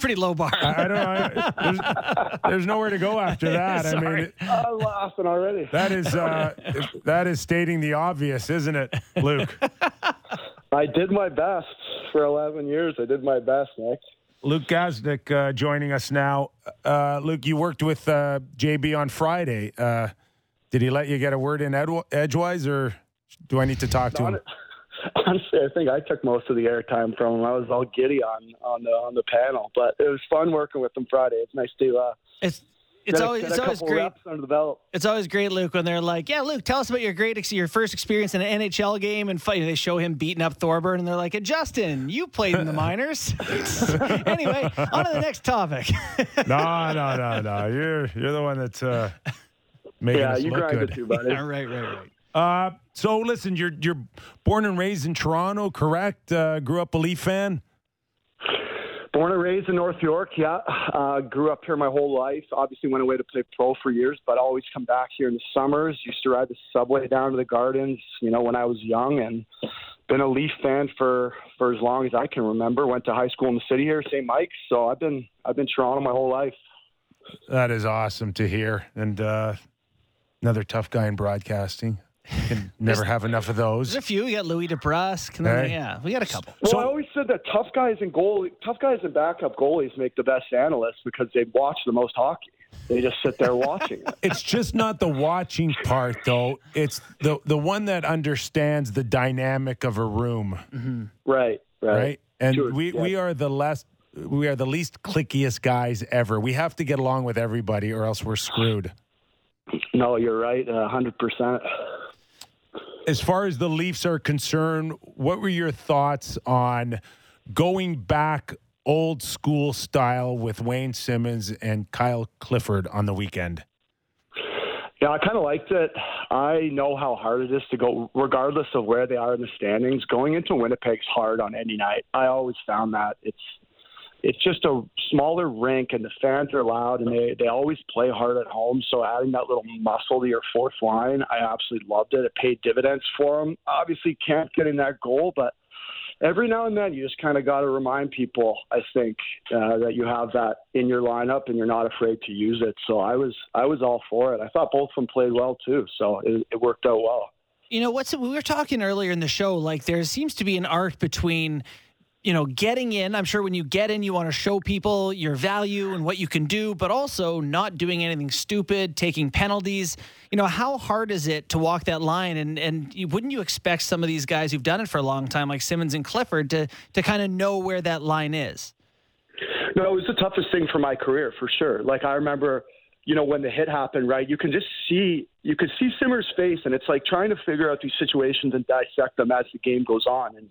Pretty low bar. I, I don't know. There's, there's nowhere to go after that. I mean, it- I'm laughing already. that is uh, that is stating the obvious, isn't it, Luke? I did my best for 11 years. I did my best, Nick. Luke Gazdic uh, joining us now. Uh, Luke, you worked with uh, JB on Friday. Uh, did he let you get a word in edw- edgewise, or do I need to talk to him? Honestly, I think I took most of the airtime from him. I was all giddy on on the on the panel, but it was fun working with him Friday. It's nice to uh, It's it's get a- always it's always great. under the belt. It's always great, Luke, when they're like, "Yeah, Luke, tell us about your great, ex- your first experience in an NHL game." And fight. They show him beating up Thorburn, and they're like, "And Justin, you played in the minors." anyway, on to the next topic. no, no, no, no. You're you're the one that's uh, making Yeah, us you look grinded good. too, buddy. right, right, right. Uh, so listen, you're you're born and raised in Toronto, correct? Uh, grew up a Leaf fan. Born and raised in North York, yeah. Uh, grew up here my whole life. Obviously, went away to play pro for years, but always come back here in the summers. Used to ride the subway down to the Gardens, you know, when I was young, and been a Leaf fan for for as long as I can remember. Went to high school in the city here, St. Mike's. So I've been I've been Toronto my whole life. That is awesome to hear, and uh, another tough guy in broadcasting. Can never have enough of those. There's a few. We got Louis DeBrusk. And then, Hey. Yeah, we got a couple. Well, So- I always said that tough guys and goal, tough guys and backup goalies make the best analysts because they watch the most hockey. They just sit there watching it. It's just not the watching part, though. It's the the one that understands the dynamic of a room, mm-hmm. Right, right. right? And Sure, we yeah. we are the less we are the least clickiest guys ever. We have to get along with everybody, or else we're screwed. No, you're right, a hundred percent. As far as the Leafs are concerned, what were your thoughts on going back old school style with Wayne Simmonds and Kyle Clifford on the weekend? Yeah, I kind of liked it. I know how hard it is to go, regardless of where they are in the standings. Going into Winnipeg's hard on any night. I always found that it's it's just a smaller rink, and the fans are loud, and they they always play hard at home. So adding that little muscle to your fourth line, I absolutely loved it. It paid dividends for them. Obviously, can't get in that goal, but every now and then you just kind of got to remind people i think uh, that you have that in your lineup and you're not afraid to use it so i was i was all for it i thought both of them played well too so it, it worked out well You know what's we were talking earlier in the show. Like there seems to be an arc between, you know, getting in. I'm sure when you get in, you want to show people your value and what you can do, but also not doing anything stupid, taking penalties. You know, how hard is it to walk that line? And and wouldn't you expect some of these guys who've done it for a long time, like Simmonds and Clifford, to to kind of know where that line is? No, it was the toughest thing for my career for sure. Like I remember, you know, when the hit happened, right? You can just see you could see Simmer's face, and it's like trying to figure out these situations and dissect them as the game goes on. And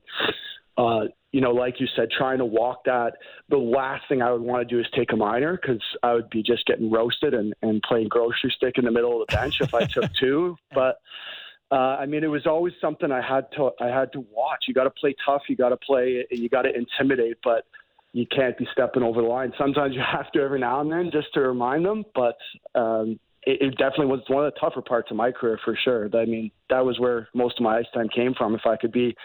uh, you know, like you said, trying to walk that, the last thing I would want to do is take a minor because I would be just getting roasted and, and playing grocery stick in the middle of the bench if I took two. But uh, I mean, it was always something I had to I had to watch. You got to play tough. You got to play. You got to intimidate, but you can't be stepping over the line. Sometimes you have to every now and then just to remind them. But um, it, it definitely was one of the tougher parts of my career for sure. I mean, that was where most of my ice time came from. If I could be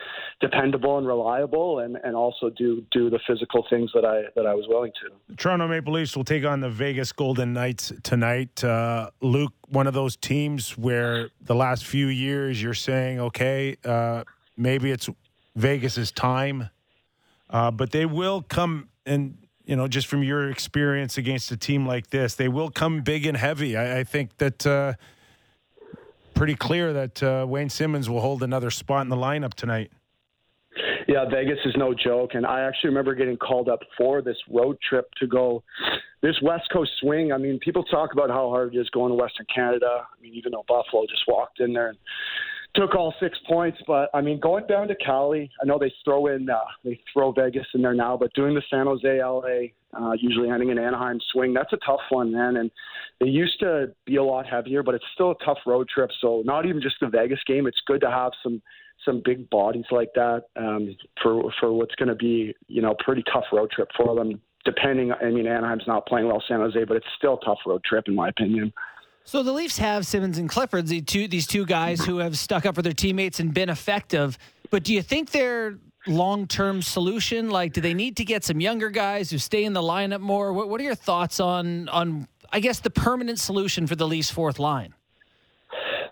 dependable and reliable, and, and also do do the physical things that I that I was willing to. Toronto Maple Leafs will take on the Vegas Golden Knights tonight. Uh, Luke, one of those teams where the last few years you're saying, okay, uh, maybe it's Vegas's time, uh, but they will come and you know, just from your experience against a team like this, they will come big and heavy. I, I think that uh, pretty clear that uh, Wayne Simmonds will hold another spot in the lineup tonight. Yeah, Vegas is no joke, and I actually remember getting called up for this road trip to go this West Coast swing. I mean, people talk about how hard it is going to Western Canada. I mean, even though Buffalo just walked in there and took all six points. But I mean, going down to Cali, I know they throw in uh, they throw Vegas in there now, but doing the San Jose, LA, uh, usually ending in Anaheim swing, that's a tough one, man. And they used to be a lot heavier, but it's still a tough road trip. So not even just the Vegas game, it's good to have some some big bodies like that um, for for what's going to be you know pretty tough road trip for them. Depending, I mean, Anaheim's not playing well, San Jose, but it's still a tough road trip in my opinion. So the Leafs have Simmonds and Clifford, the two, these two guys who have stuck up for their teammates and been effective. But do you think they're long-term solution? Like, do they need to get some younger guys who stay in the lineup more? What, what are your thoughts on on I guess the permanent solution for the Leafs fourth line?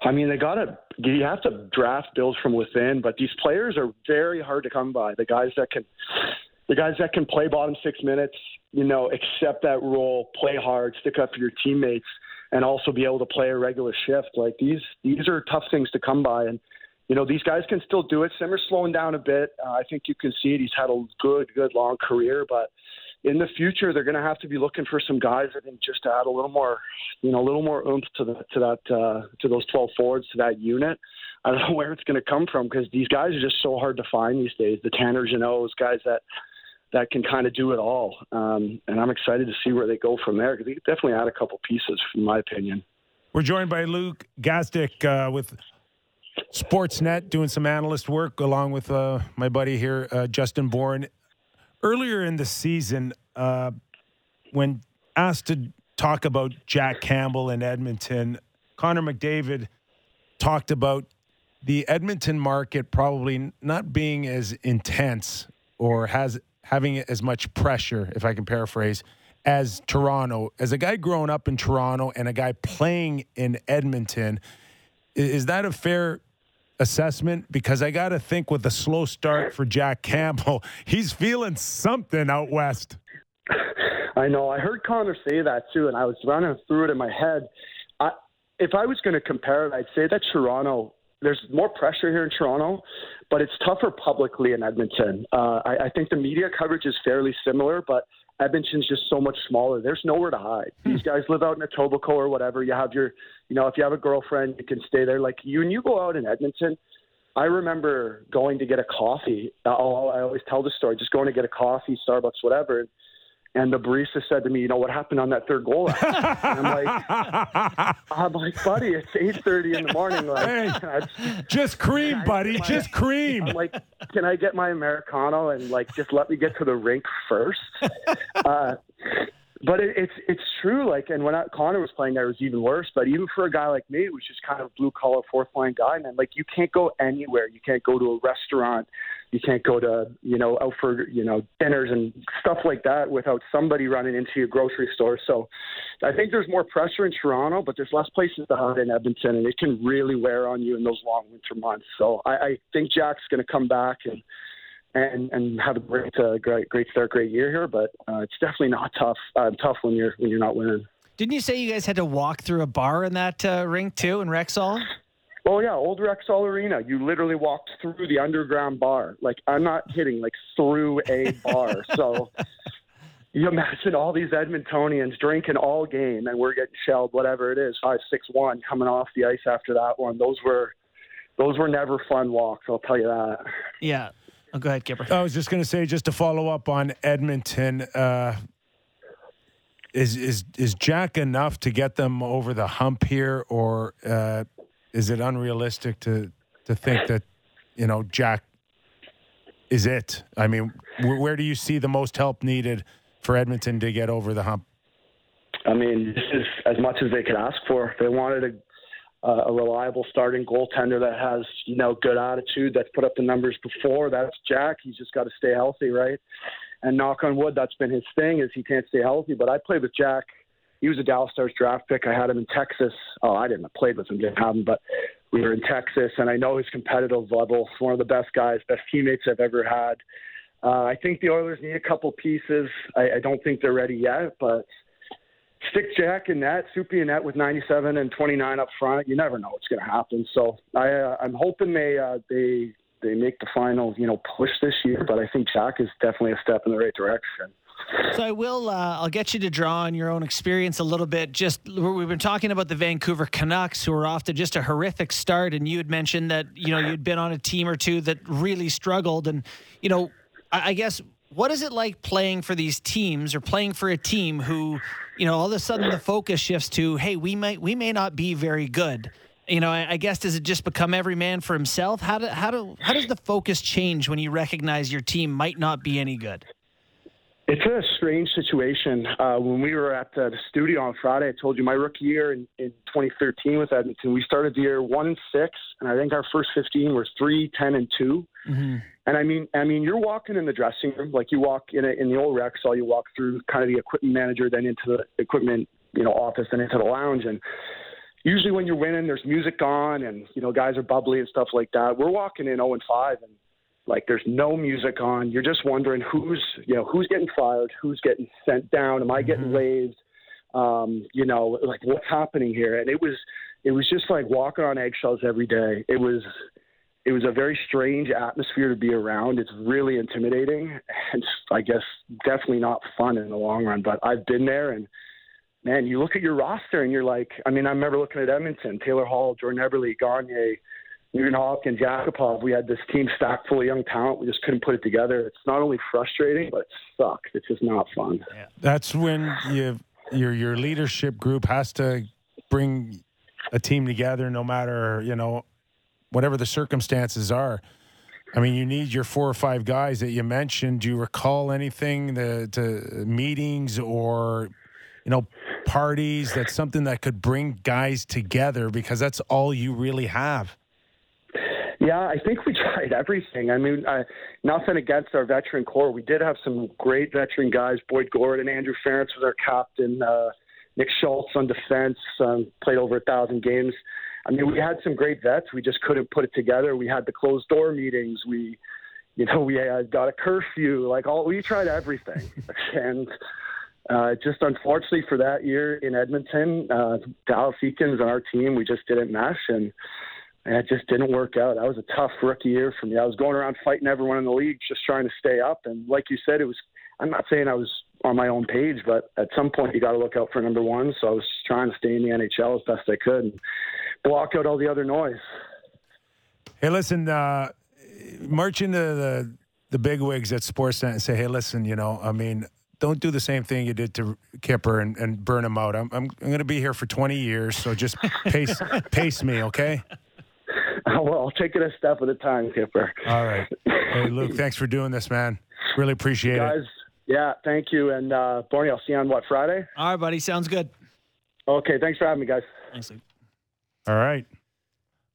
I mean, they got to. You have to draft builds from within, but these players are very hard to come by. The guys that can, the guys that can play bottom six minutes, you know, accept that role, play hard, stick up for your teammates and also be able to play a regular shift. Like these, these are tough things to come by, and you know these guys can still do it. Simmer's slowing down a bit. Uh, I think you can see it. He's had a good, good long career, but in the future they're going to have to be looking for some guys. I think just to add a little more, you know, a little more oomph to the to that uh, to those 12 forwards to that unit. I don't know where it's going to come from because these guys are just so hard to find these days. The Tanner Jeannots, guys that that can kind of do it all. Um, and I'm excited to see where they go from there because they definitely add a couple pieces, in my opinion. We're joined by Luke Gazdic uh, with Sportsnet, doing some analyst work along with uh, my buddy here, uh, Justin Bourne. Earlier in the season, uh, when asked to talk about Jack Campbell in Edmonton, Connor McDavid talked about the Edmonton market probably not being as intense or has having as much pressure, if I can paraphrase, as Toronto. As a guy growing up in Toronto and a guy playing in Edmonton, is that a fair assessment? Because I got to think with the slow start for Jack Campbell, he's feeling something out west. I know. I heard Connor say that too, and I was running through it in my head. I, if I was going to compare it, I'd say that Toronto there's more pressure here in Toronto, but it's tougher publicly in Edmonton. Uh, I, I think the media coverage is fairly similar, but Edmonton's just so much smaller. There's nowhere to hide. Hmm. These guys live out in Etobicoke or whatever. You have your, you know, if you have a girlfriend, you can stay there. Like you, and you go out in Edmonton. I remember going to get a coffee. I'll, I always tell the story. Just going to get a coffee, Starbucks, whatever. And the barista said to me, "You know what happened on that third goal?" I'm like, "I'm like, buddy, it's 8:30 in the morning. Like, hey, just cream, buddy, my, just cream." I'm like, "Can I get my americano and like just let me get to the rink first? Uh, but it, it's it's true. Like, and when I, Connor was playing there, it was even worse. But even for a guy like me, it was just kind of blue collar fourth line guy, man. Like, you can't go anywhere. You can't go to a restaurant. You can't go to you know out for you know dinners and stuff like that without somebody running into your grocery store. So, I think there's more pressure in Toronto, but there's less places to hide in Edmonton, and it can really wear on you in those long winter months. So, I, I think Jack's going to come back and and and have a great uh, great great start, great year here. But uh, it's definitely not tough uh, tough when you're when you're not winning. Didn't you say you guys had to walk through a bar in that uh, rink too in Rexall? Oh yeah, old Rexall Arena. You literally walked through the underground bar. Like I'm not kidding. Like through a bar. so you imagine all these Edmontonians drinking all game, and we're getting shelled, whatever it is, five six one, coming off the ice after that one. Those were those were never fun walks. I'll tell you that. Yeah. Oh, go ahead, Kipper. I was just going to say, just to follow up on Edmonton, uh, is is is Jack enough to get them over the hump here, or uh, is it unrealistic to to think that you know Jack is it? I mean, where, where do you see the most help needed for Edmonton to get over the hump? I mean, this is as much as they could ask for. They wanted a, a reliable starting goaltender that has, you know, good attitude, that's put up the numbers before, that's Jack. He's just got to stay healthy, right? And knock on wood, that's been his thing is he can't stay healthy. But I played with Jack. He was a Dallas Stars draft pick. I had him in Texas. Oh, I didn't have played with him, didn't have him, but we were in Texas, and I know his competitive level. He's one of the best guys, best teammates I've ever had. Uh, I think the Oilers need a couple pieces. I, I don't think they're ready yet, but stick Jack in net, Soupy in net with 97 and 29 up front. You never know what's going to happen. So I, uh, I'm hoping they uh, they they make the final, you know, push this year. But I think Jack is definitely a step in the right direction. So I will. Uh, I'll get you to draw on your own experience a little bit. Just we've been talking about the Vancouver Canucks, who are off to just a horrific start, and you had mentioned that you know you'd been on a team or two that really struggled, and you know, I, I guess what is it like playing for these teams or playing for a team who, you know, all of a sudden the focus shifts to, hey, we might we may not be very good. You know, I, I guess does it just become every man for himself? How do how do how does the focus change when you recognize your team might not be any good? It's a strange situation. Uh, when we were at the, studio on Friday, I told you my rookie year in, in 2013 with Edmonton, we started the year one and six, and I think our first 15 were three, ten, and 2 Mm-hmm. And I mean, I mean, you're walking in the dressing room like you walk in a, in the old Rexall. You walk through kind of the equipment manager, then into the equipment, you know, office, then into the lounge, and usually when you're winning, there's music on, and you know, guys are bubbly and stuff like that. We're walking in 0 and 5, and like there's no music on. You're just wondering who's you know who's getting fired, who's getting sent down. Am I getting Mhm. waived? Um, you know, like what's happening here? And it was it was just like walking on eggshells every day. It was it was a very strange atmosphere to be around. It's really intimidating, and I guess definitely not fun in the long run. But I've been there, and man, you look at your roster and you're like, I mean, I remember looking at Edmonton, Taylor Hall, Jordan Eberle, Gagner, Nugent Hopkins, Yakupov. We had this team stacked full of young talent. We just couldn't put it together. It's not only frustrating, but it sucks. It's just not fun. That's when you your your leadership group has to bring a team together, no matter you know whatever the circumstances are. I mean, you need your four or five guys that you mentioned. Do you recall anything the to meetings or you know parties? That's something that could bring guys together because that's all you really have. Yeah, I think we tried everything. I mean, uh, nothing against our veteran core. We did have some great veteran guys. Boyd Gordon, Andrew Ference was our captain. Uh, Nick Schultz on defense um, played over a thousand games. I mean, we had some great vets. We just couldn't put it together. We had the closed door meetings. We, you know, we uh, got a curfew. Like all, we tried everything, and uh, just unfortunately for that year in Edmonton, uh, Dallas Eakins and our team, we just didn't mesh, and, and it just didn't work out. That was a tough rookie year for me. I was going around fighting everyone in the league, just trying to stay up. And like you said, it was. I'm not saying I was on my own page, but at some point you got to look out for number one. So I was trying to stay in the NHL as best I could and block out all the other noise. Hey, listen, uh, march into the the big wigs at Sportsnet and say, hey, listen, you know, I mean, don't do the same thing you did to Kipper and, and burn him out. I'm I'm, I'm going to be here for 20 years, so just pace pace me, okay? well, I'll take it a step at a time, Kipper. All right. Hey, Luke, thanks for doing this, man. Really appreciate Guys, it. yeah, thank you. And uh, Barney, I'll see you on what, Friday? All right, buddy. Sounds good. Okay, thanks for having me, guys. Thanks, Luke. All right.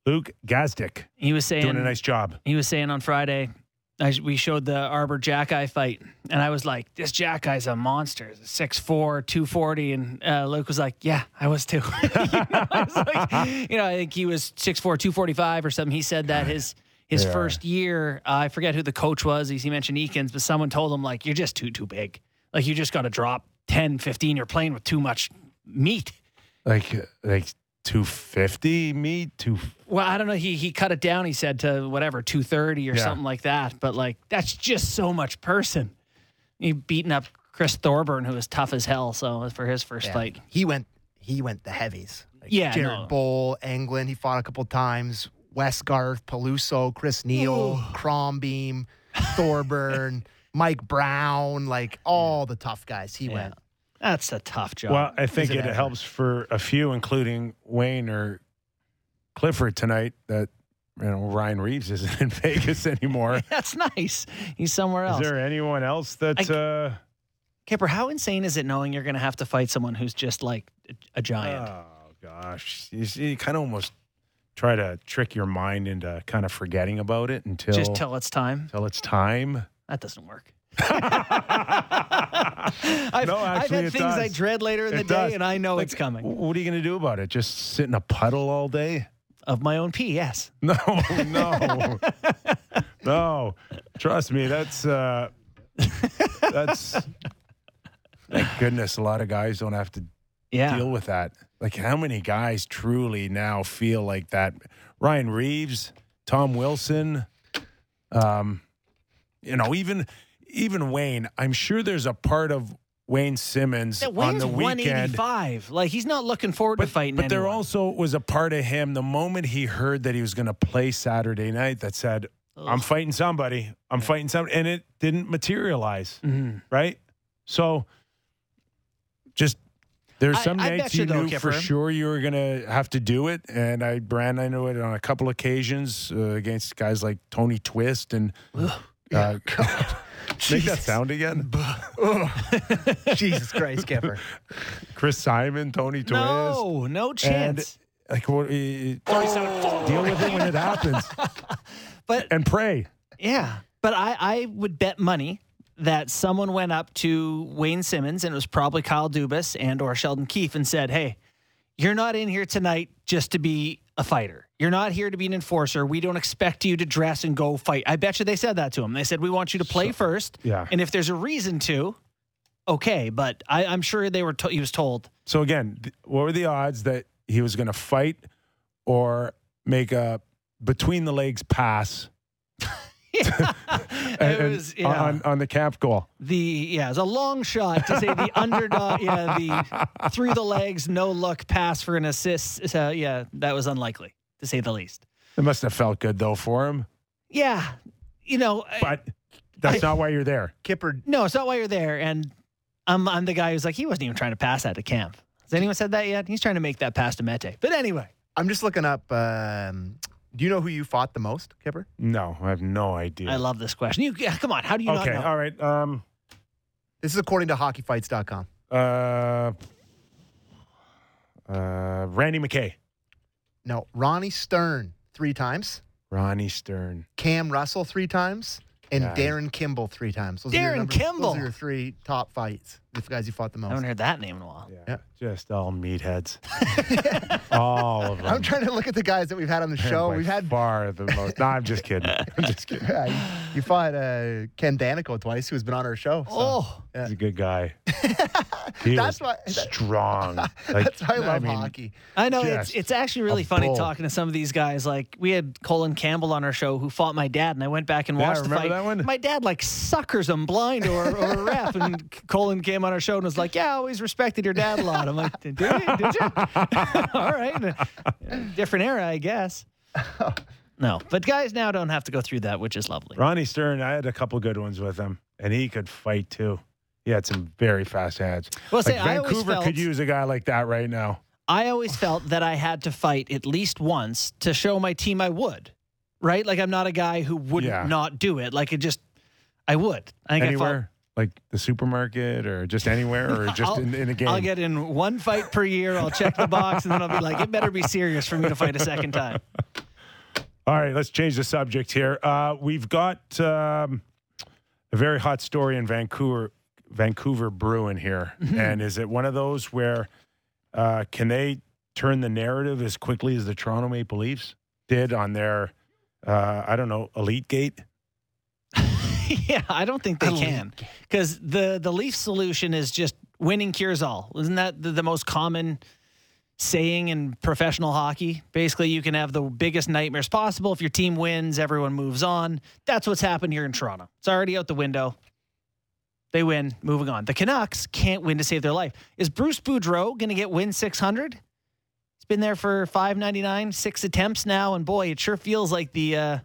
Luke Gazdic He was saying doing a nice job. he was saying on Friday, I, we showed the Arbor Jack Eye fight, and I was like, "This Jack Eye's a monster, 6'4", 240. and uh, Luke was like, "Yeah, I was too." you, know, I was like, you know, I think he was 6'4", 245 or something. He said that his his are. first year, uh, I forget who the coach was. He, he mentioned Eakins, but someone told him like, "You're just too too big. Like you just got to drop 10, 15. You're playing with too much meat." Like like 250 me, two Well, I don't know. He he cut it down. He said to whatever two thirty or Yeah. something like that. But like that's just so much person. He beating up Chris Thorburn, who was tough as hell. So for his first Yeah. fight, He went he went the heavies. Like Yeah, Jared no. Boll, Anglin, he fought a couple times. Westgarth, Peluso, Chris Neil, Crombeen. Thorburn, Mike Brown, like all the tough guys. He Yeah. went. That's a tough job. Well, I think an it helps for a few, including Wayne or Clifford tonight, that you know Ryan Reaves isn't in Vegas anymore. That's nice. He's somewhere else. Is there anyone else that? I- uh, Kipper, how insane is it knowing you're going to have to fight someone who's just like a, a giant? Oh gosh, you, see, you kind of almost try to trick your mind into kind of forgetting about it until just till it's time. till it's time. That doesn't work. no, I've, I've had it things I dread later in the day, does. and I know Like, it's coming. What are you going to do about it? Just sit in a puddle all day? Of my own pee, yes. No, no, no. Trust me, that's uh, that's. Thank goodness, a lot of guys don't have to Yeah. deal with that. Like, how many guys truly now feel like that? Ryan Reaves, Tom Wilson, um, you know, even even Wayne. I'm sure there's a part of Wayne Simmonds Yeah, on the weekend. 185. Like he's not looking forward to But, fighting but there also was a part of him the moment he heard that he was going to play Saturday night that said, "I'm fighting somebody. I'm fighting somebody," and it didn't materialize. Mhm. Right? So, just there's I- some I nights bet you you, knew for Kipper. sure you were going to have to do it, and I, Brand, I knew it on a couple occasions uh, against guys like Tony Twist and. Uh, make that sound again. Jesus Christ, Kipper. Chris Simon, Tony Twist. no, no And chance. like, what, uh, deal with it when it happens, but and pray. yeah, but I, I would bet money that someone went up to Wayne Simmonds and it was probably Kyle Dubas and or Sheldon Keefe and said, "Hey, you're not in here tonight just to be a fighter. You're not here to be an enforcer. We don't expect you to dress and go fight." I bet you they said that to him. They said, "We want you to play first, Yeah. and if there's a reason to, okay." But I, I'm sure they were. To, he was told. So again, th- what were the odds that he was going to fight or make a between the legs pass it and- was yeah. on on the Kampf goal? the yeah, it was a long shot to say the underdog. Yeah, the through the legs, no look pass for an assist. So yeah, that was unlikely to say the least. It must have felt good though for him, Yeah, you know, I- but that's not why you're there. Kipper, no, it's not why you're there. And I'm I'm the guy who's like he wasn't even trying to pass that to Kampf. Has anyone said that yet? He's trying to make that pass to Mete. But anyway, I'm just looking up. Um, do you know who you fought the most, Kipper? No, I have no idea. I love this question. You yeah, come on, how do you okay, not know? all right. Um, This is according to hockeyfights.com. uh, uh, Randy McKay, No, Ronnie Stern three times, Ronnie Stern. Cam Russell three times, and Yeah. Darren Kimble three times. Those are your Darren numbers- Kimble. Those are your three top fights. The guys you fought the most? I most. haven't heard that name in a while. Yeah, Yeah. just all meatheads. all of them. I'm trying to look at the guys that we've had on the show. by We've had far the most. No, I'm just kidding. I'm just kidding. Yeah, you, you fought uh, Ken Daneyko twice, who's been on our show. so- Oh, He's a good guy. He That's was why- strong. Like, That's why I love mean, hockey. I know it's Just it's actually really a funny bull. talking to some of these guys. Like we had Colin Campbell on our show who fought my dad, and I went back and Yeah, watched the remember fight. that one? My dad like suckers him blind or, or a ref, and Colin came on our show and was like, "Yeah, I always respected your dad a lot." I'm like, "Did you? Did you? All right, different era, I guess." No, but guys now don't have to go through that, which is lovely. Ronnie Stern, I had a couple good ones with him, and he could fight too. He had some very fast hands. Well, Like say, I Vancouver felt- could use a guy like that right now. I always felt that I had to fight at least once to show my team I would. Right? Like I'm not a guy who would Yeah. not do it. Like it just I would. I think I fought- Anywhere, like the supermarket, or just anywhere, or just I'll- in, in a game. I'll get in one fight per year. I'll check the box, and then I'll be like, it better be serious for me to fight a second time. All right, let's change the subject here. Uh, we've got um, a very hot story in Vancouver, Vancouver Bruin here, Mm-hmm. and is it one of those where uh, can they turn the narrative as quickly as the Toronto Maple Leafs did on their, uh, I don't know, Elite Gate? yeah, I don't think they can because the the Leaf solution is just winning cures all. Isn't that the, the most common saying in professional hockey? Basically, you can have the biggest nightmares possible. If your team wins, everyone moves on. That's what's happened here in Toronto. It's already out the window. They win, moving on. The Canucks can't win to save their life. Is Bruce Boudreau going to get win 600? He's been there for 599, six attempts now, and boy, it sure feels like the uh,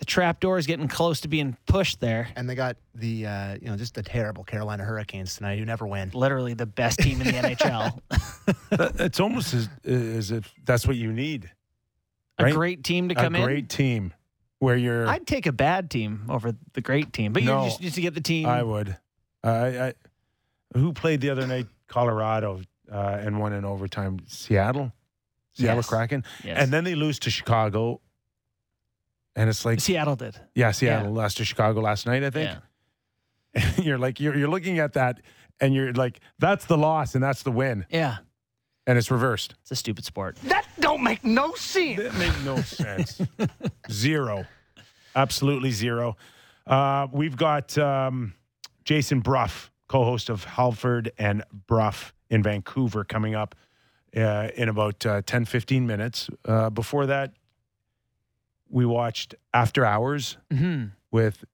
The trap door is getting close to being pushed there. And they got the uh, you know just the terrible Carolina Hurricanes tonight, who never win. Literally the best team in the NHL. It's almost as, as if that's what you need. A great team to A come in. A great team where you're. I'd take a bad team over the great team, but No. you're just, just to get the team. I would. I, I who played the other night? Colorado uh, and won in overtime. Seattle, Seattle Yes. Kraken, Yes. and then they lose to Chicago. And it's like, Seattle did. yeah, Seattle lost to Chicago last night. I think. Yeah. And you're like, you're you're looking at that, and you're like, that's the loss, and that's the win, Yeah. and it's reversed. It's a stupid sport. That don't make no sense. That made no sense. zero, absolutely zero. Uh, we've got um, Jason Brough, co-host of Halford and Brough in Vancouver, coming up uh, in about uh, 10, 15 minutes. Uh, before that, we watched After Hours hmm with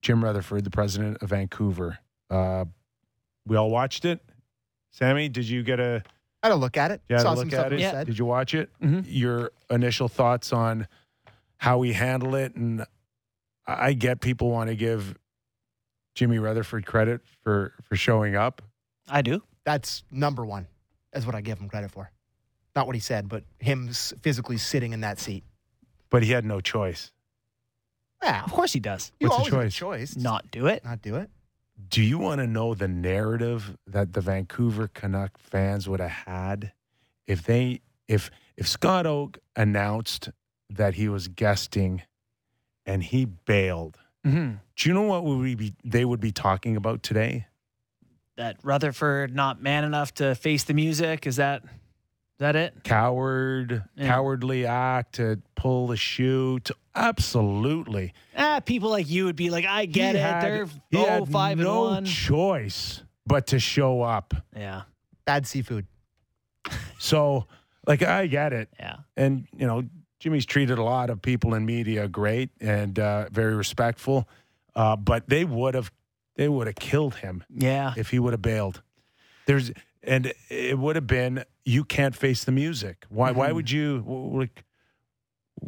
Jim Rutherford, the president of Vancouver. Uh, we all watched it. Sammy, did you get a I had a look at it. you had some look at it? said. Did you watch it? Mhm. Your initial thoughts on how we handle it, and I I get people want to give Jimmy Rutherford credit for for showing up. I do. That's number one. That's what I give him credit for. Not what he said, but him physically sitting in that seat. But he had no choice. Yeah, Of course he does. you What's the always have a choice? choice. Not do it. not do it. Do you want to know the narrative that the Vancouver Canuck fans would have had if they if if Scott Oake announced that he was guesting and he bailed? hmm Do you know what would we be they would be talking about today? That Rutherford not man enough to face the music. Is that is that it? Coward, Yeah. cowardly act to pull the shoot. Absolutely. Ah, people like you would be like, I get He it. had- They're he oh, had five no and one. choice but to show up. yeah, Bad seafood. So, like, I get it. yeah. And, you know, Jimmy's treated a lot of people in media great and uh, very respectful. Uh, but they would have, they would have killed him Yeah. if he would have bailed. There's, and it would have been, you can't face the music. Why? Why Mm-hmm. would you? Like,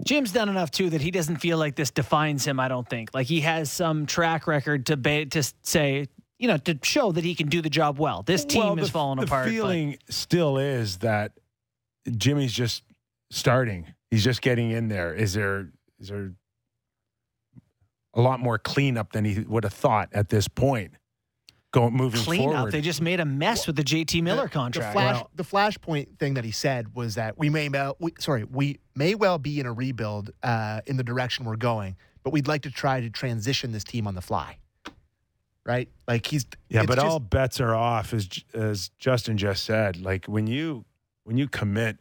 Jim's done enough too that he doesn't feel like this defines him. I don't think like he has some track record to ba- to say you know to show that he can do the job well. This team well, is falling the apart. but- feeling still is that Jimmy's just starting. He's just getting in there. Is there? Is there? A lot more cleanup than he would have thought at this point. Going moving clean up. forward. They just made a mess with the JT Miller The- contract. The, flash, Well- the flashpoint thing that he said was that we may, well, we, sorry, we may well be in a rebuild uh, in the direction we're going, but we'd like to try to transition this team on the fly. Right? Like he's Yeah, but just- all bets are off, as as Justin just said. Like when you when you commit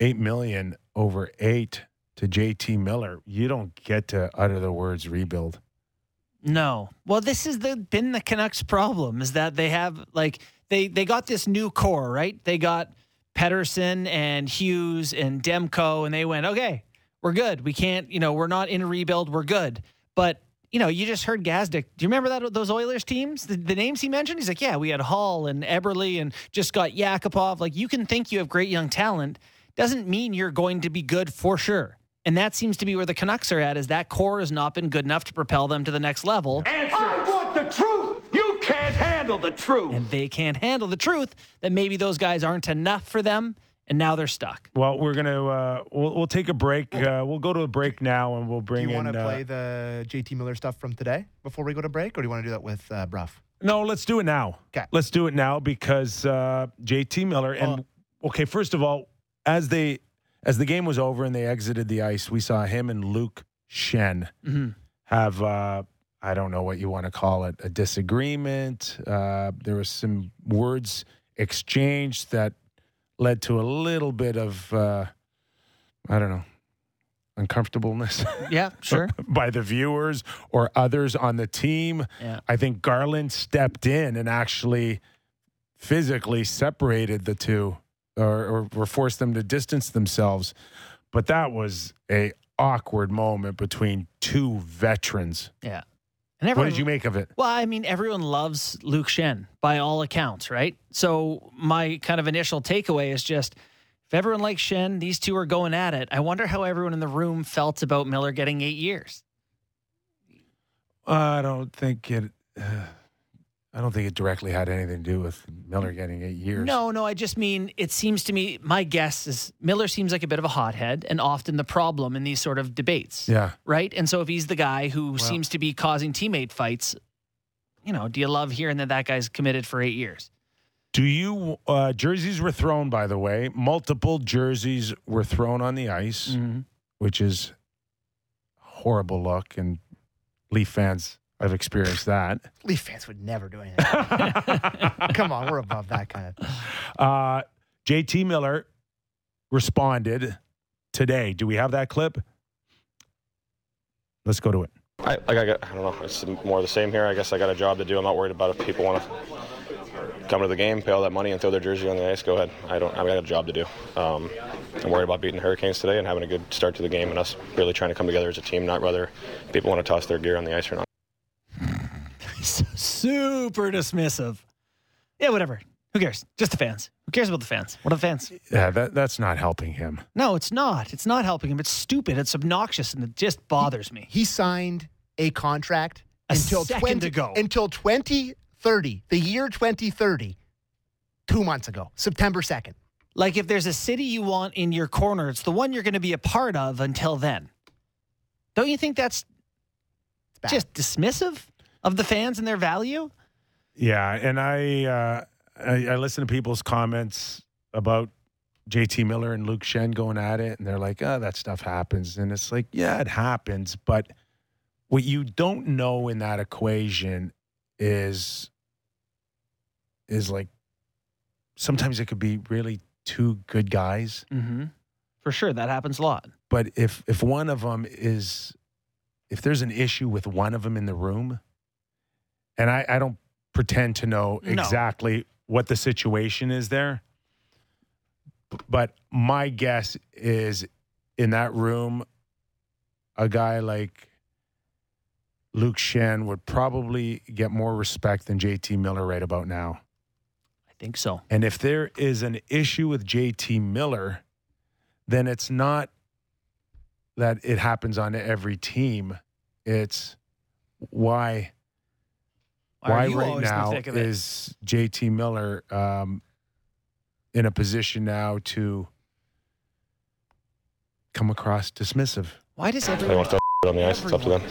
eight million over eight to JT Miller, you don't get to utter the words rebuild. No. Well, this is the been the Canucks' problem is that they have like they they got this new core, right? They got Pettersson and Hughes and Demko, and they went, okay, we're good. We can't, you know, we're not in a rebuild. We're good. But you know, you just heard Gazdic. Do you remember that those Oilers teams? The, the names he mentioned. He's like, yeah, we had Hall and Eberle and just got Yakupov. Like, you can think you have great young talent, doesn't mean you're going to be good for sure. And that seems to be where the Canucks are at. Is that core has not been good enough to propel them to the next level. And I want the truth. You can't handle the truth. and they can't handle the truth that maybe those guys aren't enough for them and now they're stuck. Well, we're gonna uh, we'll, we'll take a break. Uh, we'll go to a break now, and we'll bring. do you want to uh, play the JT Miller stuff from today before we go to break, or do you want to do that with uh, Brough? No, let's do it now. Okay, Let's do it now because uh, JT Miller and okay, first of all, as they as the game was over and they exited the ice, we saw him and Luke Schenn Mhm. have uh, I don't know what you want to call it, a disagreement. Uh, there was some words exchanged that led to a little bit of uh, I don't know uncomfortableness. Yeah, sure. by the viewers or others on the team. Yeah. I think Garland stepped in and actually physically separated the two or, or, or forced them to distance themselves. But that was a awkward moment between two veterans. yeah. And everyone, What did you make of it? Well, I mean, everyone loves Luke Schenn by all accounts, right? So my kind of initial takeaway is just If everyone likes Schenn, these two are going at it. I wonder how everyone in the room felt about Miller getting eight years. I don't think it. Uh, I don't think it directly had anything to do with Miller getting eight years. No, no, I just mean it seems to me, my guess is Miller seems like a bit of a hothead and often the problem in these sort of debates. Yeah. Right? And so if he's the guy who seems to be causing teammate fights, you know, do you love hearing that that guy's committed for eight years? Do you? Uh, jerseys were thrown, by the way. Multiple jerseys were thrown on the ice, Mm-hmm. which is horrible look. And Leaf fans, I've experienced that. Leaf fans would never do anything. Come on, we're above that kind of. Uh, JT Miller responded today. Do we have that clip? Let's go to it. I, like I, got, I don't know. It's more of the same here. I guess I got a job to do. I'm not worried about if people want to come to the game, pay all that money, and throw their jersey on the ice. Go ahead. I don't. I got a job to do. Um, I'm worried about beating the Hurricanes today and having a good start to the game, and us really trying to come together as a team. Not whether people want to toss their gear on the ice or not. Super dismissive. Yeah, whatever. Who cares? Just the fans. Who cares about the fans? What are the fans? Yeah, that, that's not helping him. No, it's not. It's not helping him. It's stupid. It's obnoxious, and it just bothers me. He signed a contract A until second 20, ago. until 2030, the year 2030, two months ago, September 2nd. Like if there's a city you want in your corner, it's the one you're going to be a part of until then. Don't you think that's just dismissive of the fans and their value? Yeah, and I, uh, I I listen to people's comments about JT Miller and Luke Schenn going at it, and they're like, "Oh, that stuff happens," and it's like, yeah, it happens, but what you don't know in that equation is is like sometimes it could be really two good guys, Mm-hmm. For sure, that happens a lot. but if if one of them is if there's an issue with one of them in the room, and I, I don't pretend to know No. exactly what the situation is there, but my guess is in that room, a guy like Luke Schenn would probably get more respect than JT Miller right about now. I think so. And if there is an issue with JT Miller, then it's not that it happens on every team. It's why Why, why right always in the now thick of it? is JT Miller um, in a position now to come across dismissive? Why does They everyone want to throw on the ice. It's up to them.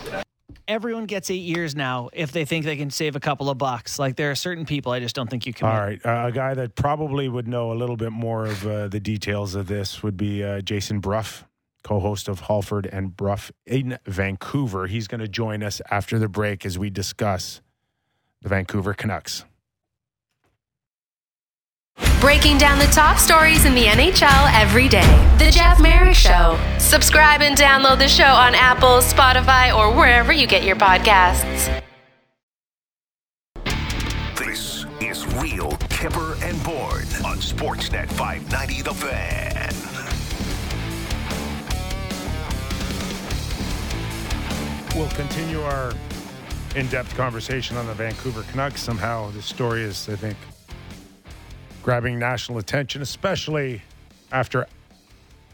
everyone gets eight years now if they think they can save a couple of bucks? Like there are certain people I just don't think you can. All right, uh, a guy that probably would know a little bit more of uh, the details of this would be uh, Jason Brough, co-host of Halford and Brough in Vancouver. He's going to join us after the break as we discuss the Vancouver Canucks. Breaking down the top stories in the NHL every day. The Jeff Marek Show. Subscribe and download the show on Apple, Spotify, or wherever you get your podcasts. This is Real Kyper and Bourne on Sportsnet 590 The Fan. We'll continue our in-depth conversation on the Vancouver Canucks. Somehow, this story is, I think, grabbing national attention, especially after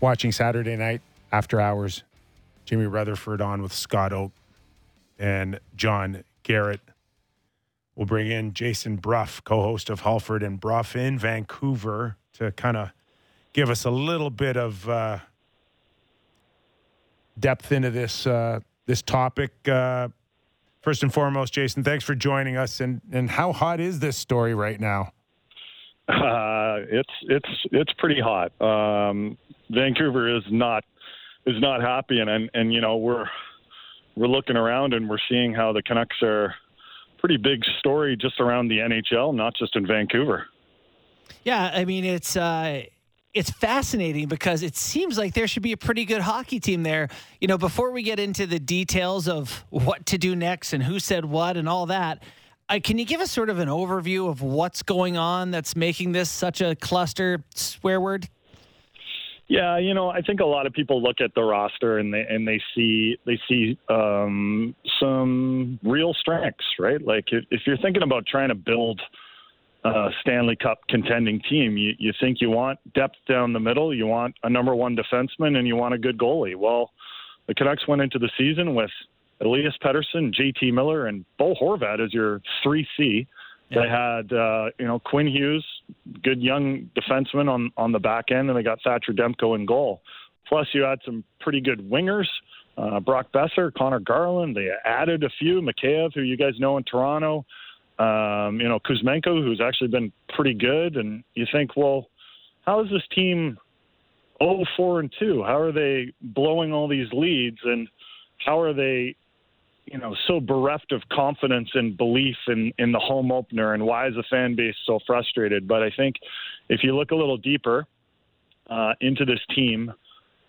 watching Saturday night after hours. Jimmy Rutherford on with Scott Oake and John Garrett. We'll bring in Jason Brough, co-host of Halford and Brough in Vancouver, to kind of give us a little bit of uh, depth into this uh, this topic. Uh, first and foremost, Jason, thanks for joining us. And and how hot is this story right now? Uh, it's it's it's pretty hot. Um, Vancouver is not is not happy, and, and and you know we're we're looking around and we're seeing how the Canucks are pretty big story just around the NHL, not just in Vancouver. Yeah, I mean it's uh it's fascinating because it seems like there should be a pretty good hockey team there. You know, before we get into the details of what to do next and who said what and all that, uh, can you give us sort of an overview of what's going on that's making this such a cluster swear word? Yeah, you know, I think a lot of people look at the roster and they and they see they see um, some real strengths, right? Like if, if you're thinking about trying to build uh, Stanley Cup contending team. You, you think you want depth down the middle, you want a number one defenseman, and you want a good goalie. Well, the Canucks went into the season with Elias Pettersson, JT Miller, and Bo Horvat as your 3C. Yeah. They had, uh, you know, Quinn Hughes, good young defenseman on, on the back end, and they got Thatcher Demko in goal. Plus, you had some pretty good wingers. Uh, Brock Boeser, Connor Garland. They added a few. Mikheyev, who you guys know in Toronto. Um, you know, Kuzmenko, who's actually been pretty good. And you think, well, how is this team 0 4 and 2? How are they blowing all these leads? And how are they, you know, so bereft of confidence and belief in, in the home opener? And why is the fan base so frustrated? But I think if you look a little deeper uh, into this team,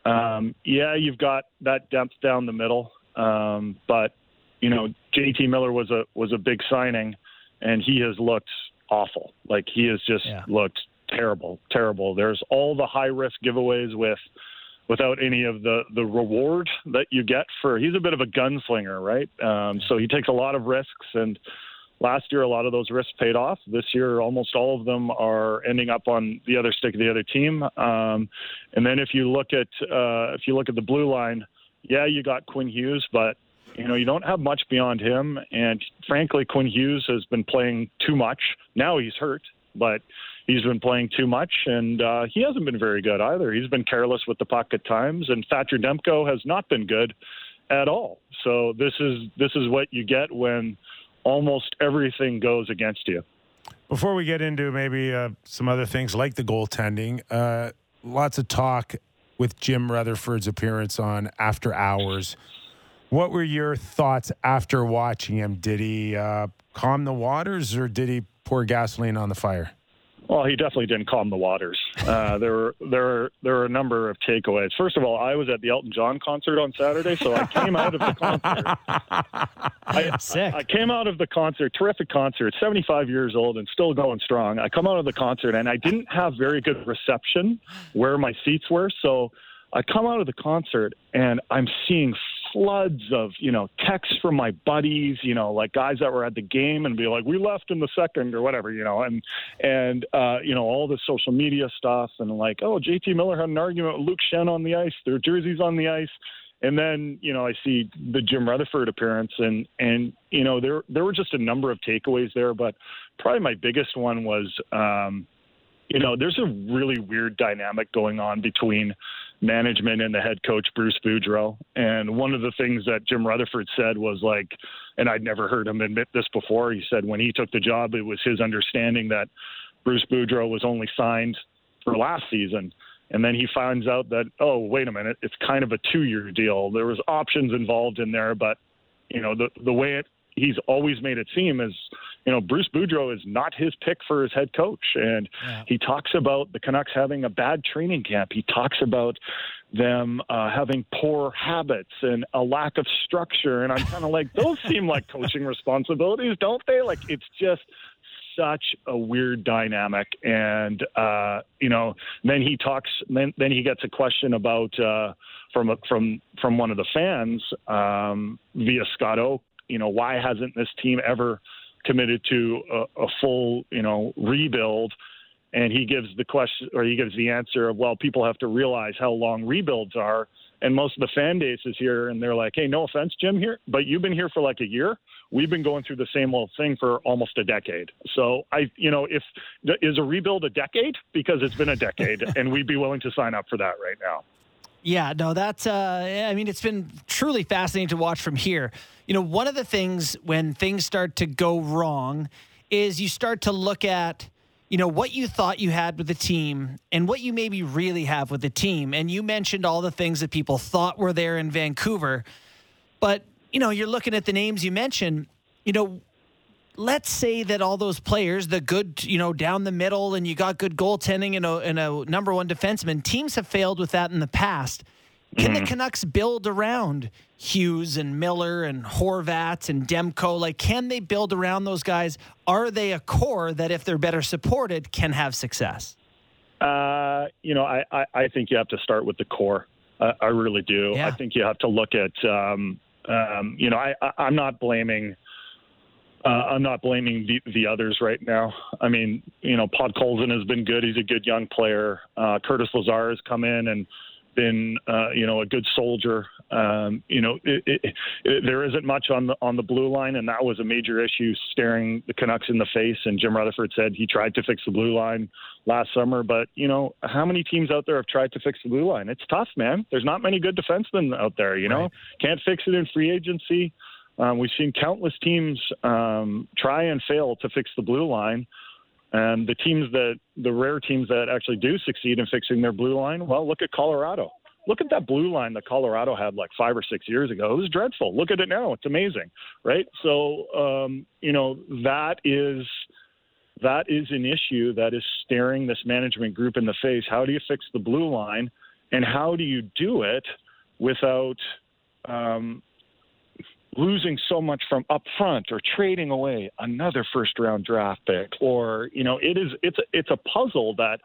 um, yeah, you've got that depth down the middle, um, but you know, JT Miller was a was a big signing, and he has looked awful. Like he has just yeah. looked terrible, terrible. There's all the high risk giveaways with without any of the the reward that you get for. He's a bit of a gunslinger, right? Um, so he takes a lot of risks and last year a lot of those risks paid off. This year, almost all of them are ending up on the other stick of the other team. Um, and then if you look at uh, if you look at the blue line, yeah, you got Quinn Hughes, but you know you don't have much beyond him. And frankly, Quinn Hughes has been playing too much. Now he's hurt, but he's been playing too much, and uh, he hasn't been very good either. He's been careless with the puck at times, and Thatcher Demko has not been good at all. So this is this is what you get when almost everything goes against you. Before we get into maybe uh, some other things like the goaltending, uh, lots of talk with Jim Rutherford's appearance on After Hours. What were your thoughts after watching him? Did he uh, calm the waters or did he pour gasoline on the fire? Well, he definitely didn't calm the waters. Uh, there were there were there were a number of takeaways. First of all, I was at the Elton John concert on Saturday, so I came out of the concert. I, Sick. I, I came out of the concert, terrific concert, 75 years old and still going strong. I come out of the concert and I didn't have very good reception where my seats were, so I come out of the concert and I'm seeing floods of you know texts from my buddies, you know, like guys that were at the game and be like, "We left in the second or whatever," you know, and and uh, you know all the social media stuff and like, "Oh, JT Miller had an argument with Luke Schenn on the ice. Their jerseys on the ice." And then you know I see the Jim Rutherford appearance, and and you know there there were just a number of takeaways there, but probably my biggest one was. Um, you know, there's a really weird dynamic going on between management and the head coach Bruce Boudreau. And one of the things that Jim Rutherford said was like, and I'd never heard him admit this before. He said when he took the job, it was his understanding that Bruce Boudreau was only signed for last season. And then he finds out that, oh, wait a minute, it's kind of a two-year deal. There was options involved in there, but you know the the way it he's always made it seem as you know Bruce Boudreau is not his pick for his head coach, and yeah. he talks about the Canucks having a bad training camp. He talks about them uh, having poor habits and a lack of structure, and I'm kind of like those seem like coaching responsibilities, don't they? Like it's just such a weird dynamic and uh you know then he talks then then he gets a question about uh from from from one of the fans um via Scott Oake you know, why hasn't this team ever committed to a, a full, you know, rebuild? And he gives the question, or he gives the answer of, well, people have to realize how long rebuilds are. And most of the fan base is here, and they're like, hey, no offense, Jim, here, but you've been here for like a year. We've been going through the same old thing for almost a decade. So I, you know, if is a rebuild a decade because it's been a decade, and we'd be willing to sign up for that right now. Yeah, no, that's, uh, I mean, it's been truly fascinating to watch from here. You know, one of the things when things start to go wrong is you start to look at, you know, what you thought you had with the team and what you maybe really have with the team. And you mentioned all the things that people thought were there in Vancouver. But, you know, you're looking at the names you mentioned, you know, let's say that all those players, the good, you know, down the middle, and you got good goaltending and a, and a number one defenseman, teams have failed with that in the past. Can mm. the Canucks build around Hughes and Miller and Horvat and Demko? Like, can they build around those guys? Are they a core that, if they're better supported, can have success? Uh, you know, I, I, I, think you have to start with the core. Uh, I really do. Yeah. I think you have to look at, um, um, you know, I, I, I'm not blaming Uh, I'm not blaming the, the others right now. I mean, you know, Podkolzin has been good. He's a good young player. Uh, Curtis Lazar has come in and been, uh, you know, a good soldier. Um, you know, it, it, it, there isn't much on the on the blue line, and that was a major issue, staring the Canucks in the face. And Jim Rutherford said he tried to fix the blue line last summer, but you know, how many teams out there have tried to fix the blue line? It's tough, man. There's not many good defensemen out there. You know, right. can't fix it in free agency. Um, we've seen countless teams um, try and fail to fix the blue line. And the teams that, the rare teams that actually do succeed in fixing their blue line, well, look at Colorado. Look at that blue line that Colorado had like five or six years ago. It was dreadful. Look at it now. It's amazing, right? So, um, you know, that is that is an issue that is staring this management group in the face. How do you fix the blue line, and how do you do it without um, losing so much from up front or trading away another first round draft pick or you know it is it's a, it's a puzzle that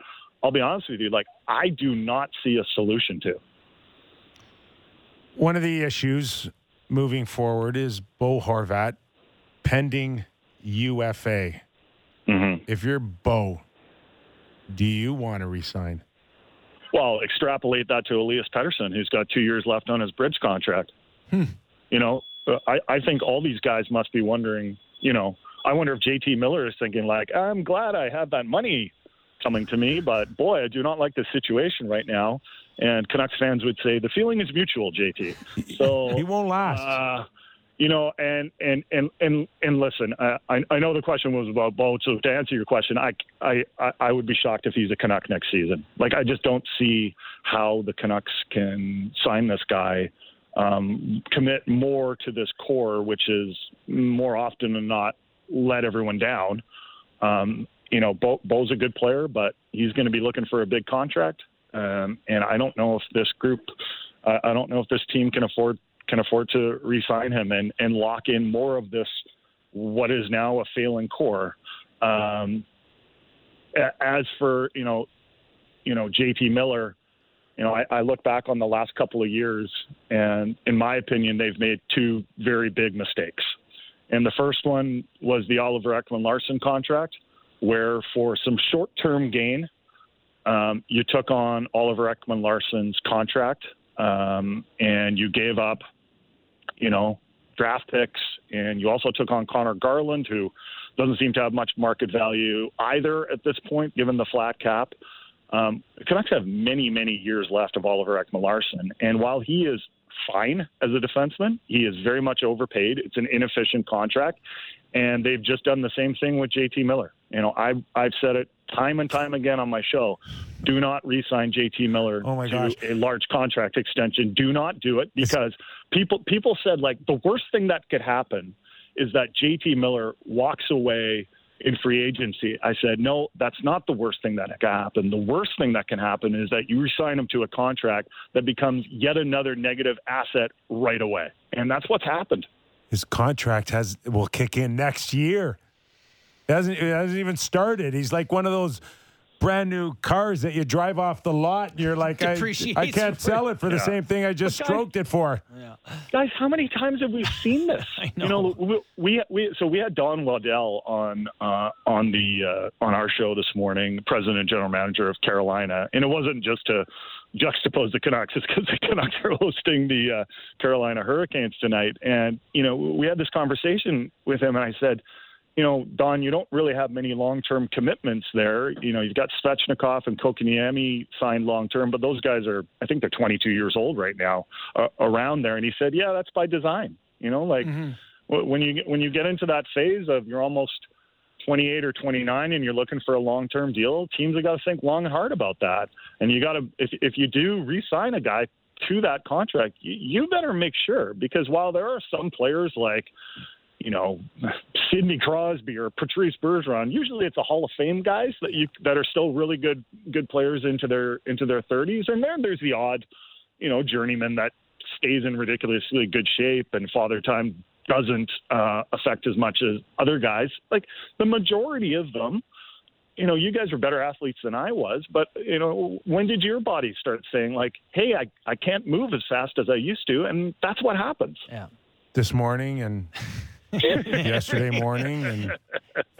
I'll be honest with you like I do not see a solution to. One of the issues moving forward is Bo Horvat pending UFA. Mm-hmm. If you're Bo, do you want to resign? Well, extrapolate that to Elias Pettersson, who's got two years left on his bridge contract. Hmm. You know, I, I think all these guys must be wondering, you know, I wonder if JT Miller is thinking like, I'm glad I have that money coming to me, but boy, I do not like the situation right now. And Canucks fans would say the feeling is mutual, JT. So he won't last. Uh, you know, and and and and and listen, I I know the question was about Bo. So to answer your question, I I I would be shocked if he's a Canuck next season. Like I just don't see how the Canucks can sign this guy um, commit more to this core, which is more often than not let everyone down. Um, you know, Bo, Bo's a good player, but he's going to be looking for a big contract, um, and I don't know if this group, uh, I don't know if this team can afford can afford to re-sign him and and lock in more of this what is now a failing core. Um, as for you know, you know JT Miller, you know, I, I look back on the last couple of years, and in my opinion, they've made two very big mistakes. And the first one was the Oliver Ekman Larsson contract, where for some short term gain, um, you took on Oliver Ekman Larsson's contract um, and you gave up, you know, draft picks, and you also took on Connor Garland, who doesn't seem to have much market value either at this point, given the flat cap. Um, Canucks have many, many years left of Oliver Ekman-Larsson, and while he is fine as a defenseman, he is very much overpaid. It's an inefficient contract, and they've just done the same thing with JT Miller. You know, I've I've said it time and time again on my show. Do not re-sign JT Miller oh to gosh. a large contract extension. Do not do it because people people said like the worst thing that could happen is that JT Miller walks away in free agency. I said, no, that's not the worst thing that can happen. The worst thing that can happen is that you resign him to a contract that becomes yet another negative asset right away. And that's what's happened. His contract has will kick in next year. It hasn't it hasn't even started. He's like one of those brand new cars that you drive off the lot and you're like I, I can't sell it for the same thing I just guys, stroked it for. Yeah. Guys, how many times have we seen this? I know. You know, we, we, we so we had Don Waddell on uh, on the uh, on our show this morning, president and general manager of Carolina, and it wasn't just to juxtapose the Canucks. It's because the Canucks are hosting the uh, Carolina Hurricanes tonight, and you know we had this conversation with him, and I said you know, Don, you don't really have many long-term commitments there. You know, you've got Svechnikov and Kotkaniemi signed long-term, but those guys are, I think they're 22 years old right now, uh, around there. And he said, yeah, that's by design. You know, like mm-hmm. when you when you get into that phase of you're almost 28 or 29 and you're looking for a long-term deal, teams have got to think long and hard about that. And you got to, if if you do re-sign a guy to that contract, you, you better make sure because while there are some players like you know, Sidney Crosby or Patrice Bergeron. Usually, it's a Hall of Fame guys that you that are still really good good players into their into their 30s, and then there's the odd, you know, journeyman that stays in ridiculously good shape, and Father Time doesn't uh, affect as much as other guys. Like the majority of them. You know, you guys are better athletes than I was, but you know, when did your body start saying like, "Hey, I I can't move as fast as I used to," and that's what happens. Yeah. This morning, and yesterday morning and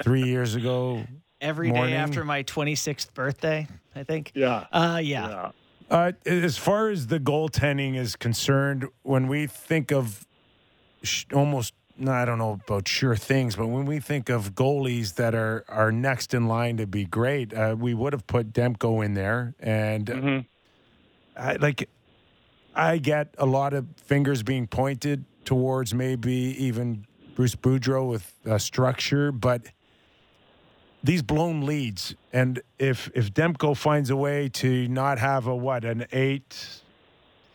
three years ago. Every day morning. after my 26th birthday, I think. Yeah. Uh, yeah. Uh, as far as the goaltending is concerned, when we think of sh- almost, no, I don't know about sure things, but when we think of goalies that are are next in line to be great, uh, we would have put Demko in there, and I, like I get a lot of fingers being pointed towards maybe even Bruce Boudreau with uh, structure, but these blown leads, and if if Demko finds a way to not have a what an eight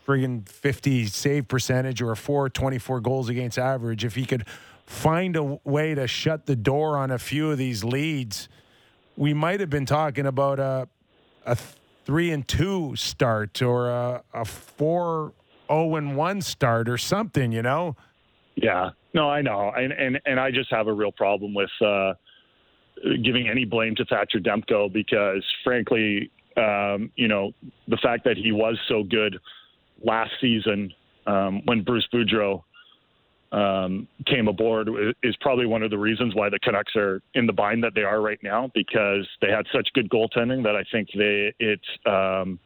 friggin' 50 save percentage or a 424 goals against average if he could find a way to shut the door on a few of these leads we might have been talking about a a 3 and 2 start or a, a 4 0 and 1 start or something you know? Yeah, no, I know, and and and I just have a real problem with uh, giving any blame to Thatcher Demko because, frankly, um, you know, the fact that he was so good last season um, when Bruce Boudreau um, came aboard is probably one of the reasons why the Canucks are in the bind that they are right now because they had such good goaltending that I think they it um,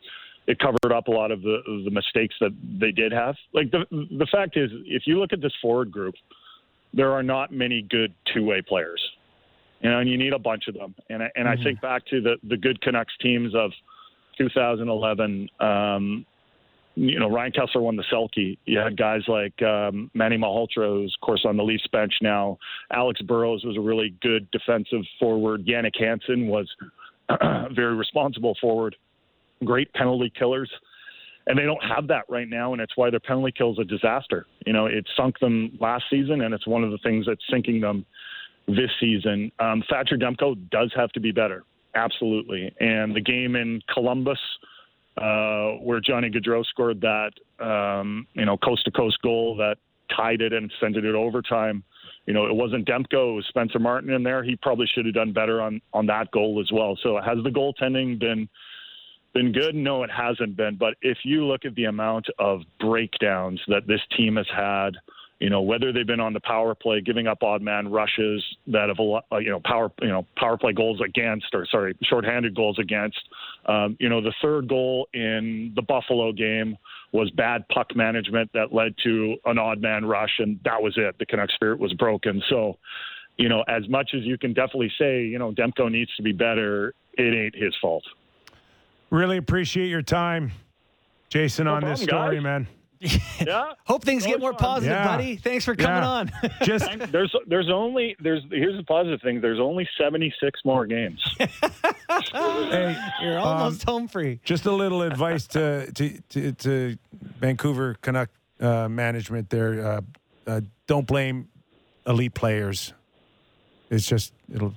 it covered up a lot of the the mistakes that they did have. Like the the fact is, if you look at this forward group, there are not many good two way players. You know, and you need a bunch of them. And I, and I think back to the the good Canucks teams of 2011. Um, you know, Ryan Kesler won the Selke. You had guys like um, Manny Malhotra, who's of course on the Leafs bench now. Alex Burrows was a really good defensive forward. Jannik Hansen was a very responsible forward. Great penalty killers. And they don't have that right now, and it's why their penalty kill is a disaster. You know, it sunk them last season, and it's one of the things that's sinking them this season. Um, Thatcher Demko does have to be better, absolutely. And the game in Columbus, uh, where Johnny Gaudreau scored that, um, you know, coast to coast goal that tied it and sent it to overtime. You know, it wasn't Demko, it was Spencer Martin in there. He probably should have done better on on that goal as well. So has the goaltending been been good? No, it hasn't been. But if you look at the amount of breakdowns that this team has had, you know, whether they've been on the power play, giving up odd man rushes that have a uh, you know, power, you know, power play goals against, or sorry, shorthanded goals against. Um, you know, the third goal in the Buffalo game was bad puck management that led to an odd man rush, and that was it. The Canucks spirit was broken. So, you know, as much as you can definitely say, you know, Demko needs to be better, it ain't his fault. Really appreciate your time jason No on this story guys. man Yeah. Hope things get more positive, Yeah. buddy. Thanks for coming Yeah. on. just There's there's only there's here's the positive thing. There's only 76 more games. hey You're um, almost home free. Just a little advice to to to, to Vancouver Canuck uh, management there. Uh, uh, don't blame elite players. It's just it'll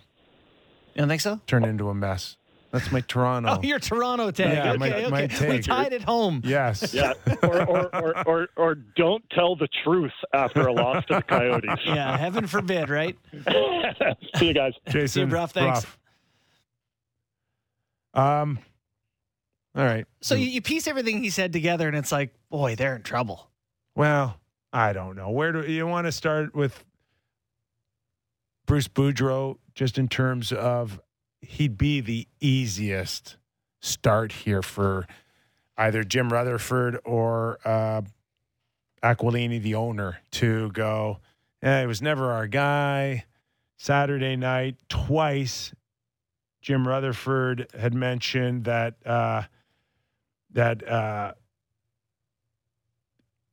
You don't think so? turn into a mess. That's my Toronto. Oh, your Toronto tag. Yeah, okay, my- okay. my We tied it home. yes. Yeah, or or, or, or or don't tell the truth after a loss to the Coyotes. Yeah, heaven forbid, right? See you guys. Jason. See you, Brough, thanks. Brough. Um. All right. So you, you piece everything he said together, and it's like, boy, they're in trouble. Well, I don't know. Where do you want to start with Bruce Boudreau, just in terms of he'd be the easiest start here for either Jim Rutherford or uh, Aquilini, the owner, to go, it was never our guy. Saturday night, twice, Jim Rutherford had mentioned that uh, that uh,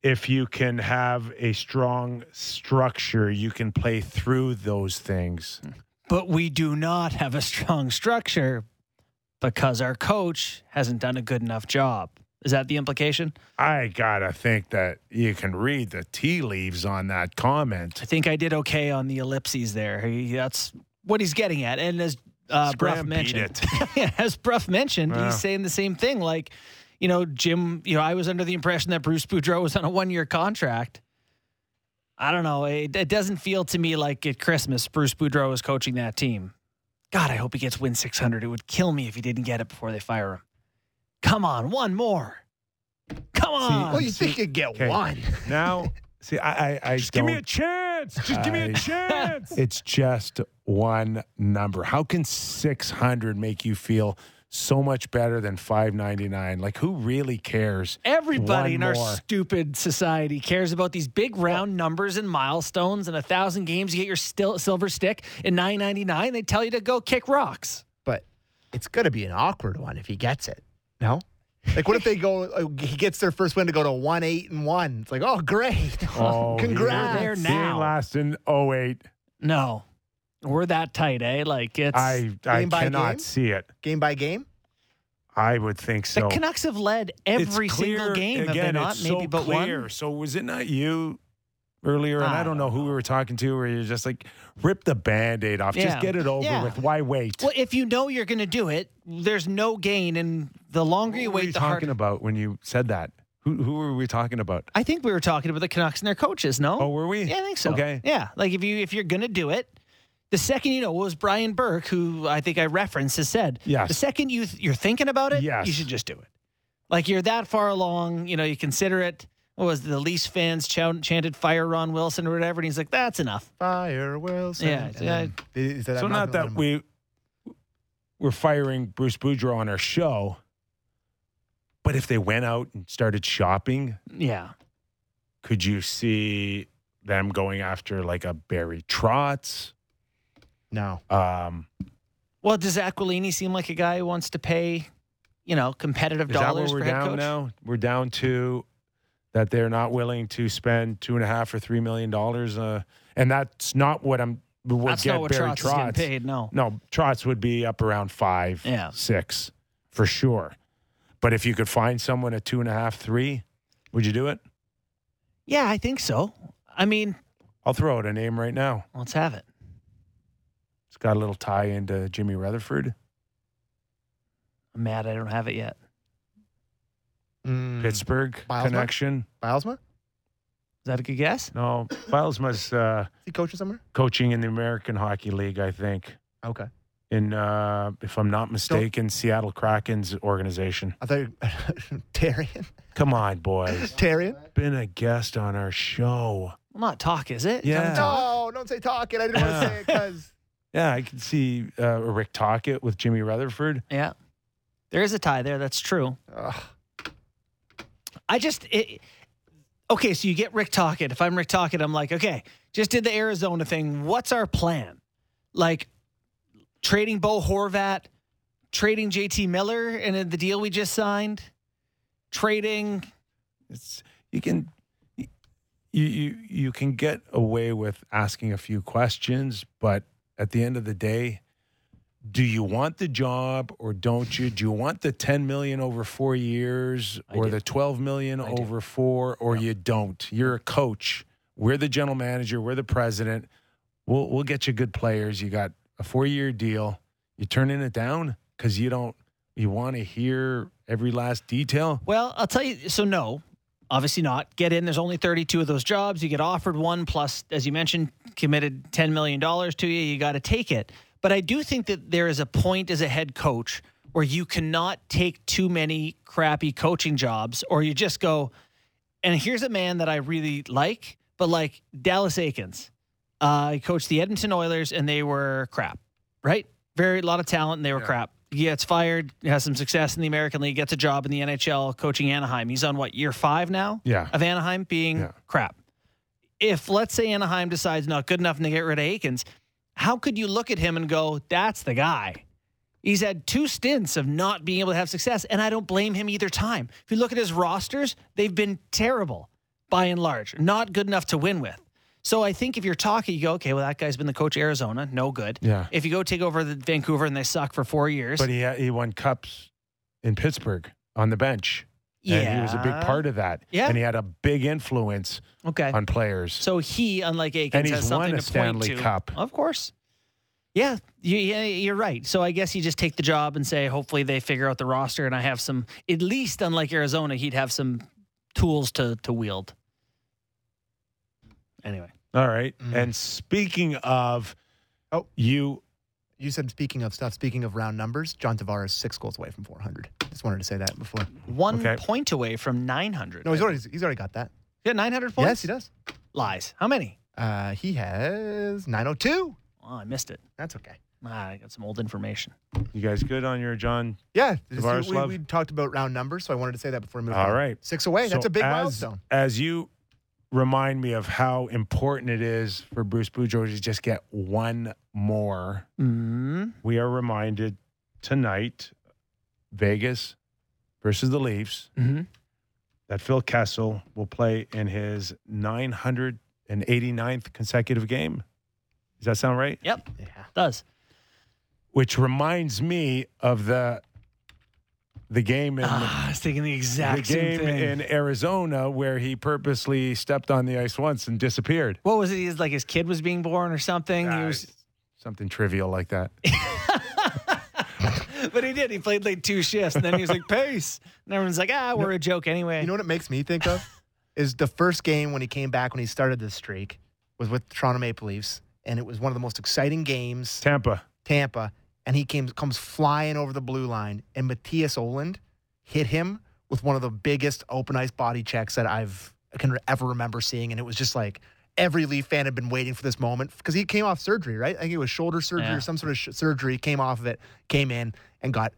if you can have a strong structure, you can play through those things. But we do not have a strong structure because our coach hasn't done a good enough job. Is that the implication? I gotta think that you can read the tea leaves on that comment. I think I did okay on the ellipses there. He, that's what he's getting at. And as uh, Brough mentioned, it. as Brough mentioned, Wow. he's saying the same thing. Like, you know, Jim, you know, I was under the impression that Bruce Boudreau was on a one year contract. I don't know. It, it doesn't feel to me like at Christmas Bruce Boudreau is coaching that team. God, I hope he gets win 600. It would kill me if he didn't get it before they fire him. Come on, one more. Come on. Well, you think you'd get Okay. one. Now, see, I, I, I Just give me a chance. chance. Just give me a chance. It's just one number. How can 600 make you feel so much better than 599? Like, who really cares? Everybody One in our stupid society cares about these big round numbers and milestones. And a thousand games, you get your still, silver stick. In nine ninety nine, they tell you to go kick rocks. But it's going to be an awkward one if he gets it. No? Like, what if they go, uh, he gets their first win to go to 1 8 and 1? It's like, oh, great. Oh, Congrats. They're He now. ain't lasting 08. No, we're that tight, eh? Like it's I, I Game by cannot game? see it. Game by game? I would think so. the. Canucks have led It's every single clear- game. have Again, they not? it's Maybe so but clear. one. So was it not you earlier? And I I don't know who we were talking to, where you're just like, rip the band aid off. Yeah. Just get it over Yeah. with. Why wait? Well, if you know you're going to do it, there's no gain, and the longer you Who were wait, you the talking harder. about when you said that? Who, who were we talking about? I think we were talking about the Canucks and their coaches. No, Oh, were we? Yeah, I think so. Okay. Yeah, like if you if you're gonna do it, the second you know what was Brian Burke, who I think I referenced, has said. Yes. The second you you're thinking about it, Yes. you should just do it. Like you're that far along, you know, you consider it. What was it, the Leafs fans chant, chanted "Fire Ron Wilson" or whatever, and he's like, "That's enough." Fire Wilson. Yeah, yeah. is that- So I'm not gonna that we we're firing Bruce Boudreau on our show, but if they went out and started shopping, Yeah. could you see them going after like a Barry Trotz? No. Um, Well, does Aquilini seem like a guy who wants to pay, you know, competitive is that dollars where we're for head down coach? now? We're down to that they're not willing to spend two and a half or three million dollars, uh, and that's not what I'm. Would That's get not what Barry Trotz is getting paid. No. No, Trotz would be up around five, Yeah. six for sure. But if you could find someone at two and a half, three, would you do it? Yeah, I think so. I mean, I'll throw out a name right now. let's have it. It's got a little tie into Jimmy Rutherford, I'm mad I don't have it yet. Mm, Pittsburgh Bylsma? connection. Bylsma? Is Is that a good guess? No, Bylsma's uh, he coaching somewhere? coaching in the American Hockey League, I think. Okay. In, uh, if I'm not mistaken, Seattle Kraken's organization. I thought you Tarian. Come on, boys. Tarian? Been a guest on our show. Well, not talk, is it? Yeah. No, don't say talking. I didn't want to say it because Yeah, I can see uh, Rick Tocchet with Jimmy Rutherford. Yeah. There is a tie there. That's true. I just it, okay. So you get Rick Tocchet. If I'm Rick Tocchet, I'm like, okay, just did the Arizona thing. What's our plan? Like trading Bo Horvat, trading JT Miller, and the deal we just signed, trading. It's you can you you you can get away with asking a few questions, but at the end of the day, do you want the job or don't you? Do you want the 10 million over 4 years I or do. the 12 million I do. over 4 or you don't? You're a coach. We're the general manager, we're the president. We'll we'll get you good players. You got a 4-year deal. You turning it down cuz you don't you want to hear every last detail? Well, I'll tell you. So no, obviously not. Get in. There's only 32 of those jobs. You get offered one plus, as you mentioned, committed 10 million dollars to you. You got to take it. But I do think that there is a point as a head coach where you cannot take too many crappy coaching jobs, or you just go. And here's a man that I really like, but like Dallas Eakins, uh, he coached the Edmonton Oilers, and they were crap. Right? Very a lot of talent, and they were crap. He gets fired, has some success in the American League, gets a job in the NHL coaching Anaheim. He's on what year five now? Yeah. Of Anaheim being Yeah. crap. If let's say Anaheim decides not good enough and they get rid of Eakins, how could you look at him and go, "That's the guy"? He's had two stints of not being able to have success, and I don't blame him either time. If you look at his rosters, they've been terrible by and large, not good enough to win with. So I think if you're talking, you go, okay, well that guy's been the coach of Arizona, no good. Yeah. If you go take over the Vancouver and they suck for four years, But he uh, he won cups in Pittsburgh on the bench. And he was a big Yeah. part of that. Yeah. And he had a big influence okay. on players. So he, unlike Eakins, And he's has something won a to point Stanley to. Cup. Of course. Yeah, you, yeah, you're right. So I guess you just take the job and say, hopefully they figure out the roster, and I have some. At least, unlike Arizona, he'd have some tools to to wield. Anyway, All right. Mm. And speaking of Oh. you you said speaking of stuff, speaking of round numbers, John Tavares six goals away from 400. Just wanted to say that before. one Okay. point away from 900. No, he's already he's already got that. He got 900 points. Yes, he does. Lies. How many? Uh, he has 902. Oh, I missed it. That's okay. Ah, I got some old information. You guys good on your John? Yeah, this is- we, Tavares we talked about round numbers, so I wanted to say that before we move on. All right. Six away. That's a big as, milestone. As you remind me of how important it is for Bruce Boudreau to just get one more, Mm. we are reminded tonight, Vegas versus the Leafs, Mm-hmm. that Phil Kessel will play in his 989th consecutive game. Does that sound right? Yep, Yeah. does. Which reminds me of the the game in Ah, I was thinking the the exact game same thing. in Arizona where he purposely stepped on the ice once and disappeared. what was it? He was like his kid was being born or something. he Ah, was, something trivial like that. but he did. He played like two shifts, and then he was like pace, and everyone's like, ah, we're a joke anyway. You know what it makes me think of? is the first game when he came back when he started this streak was with the Toronto Maple Leafs, and it was one of the most exciting games. Tampa. Tampa, and he came comes flying over the blue line, and Mattias Ohlund hit him with one of the biggest open ice body checks that I've I can ever remember seeing, and it was just like every Leaf fan had been waiting for this moment because he came off surgery, right? I think it was shoulder surgery Yeah. or some sort of sh- surgery. Came off of it, came in and got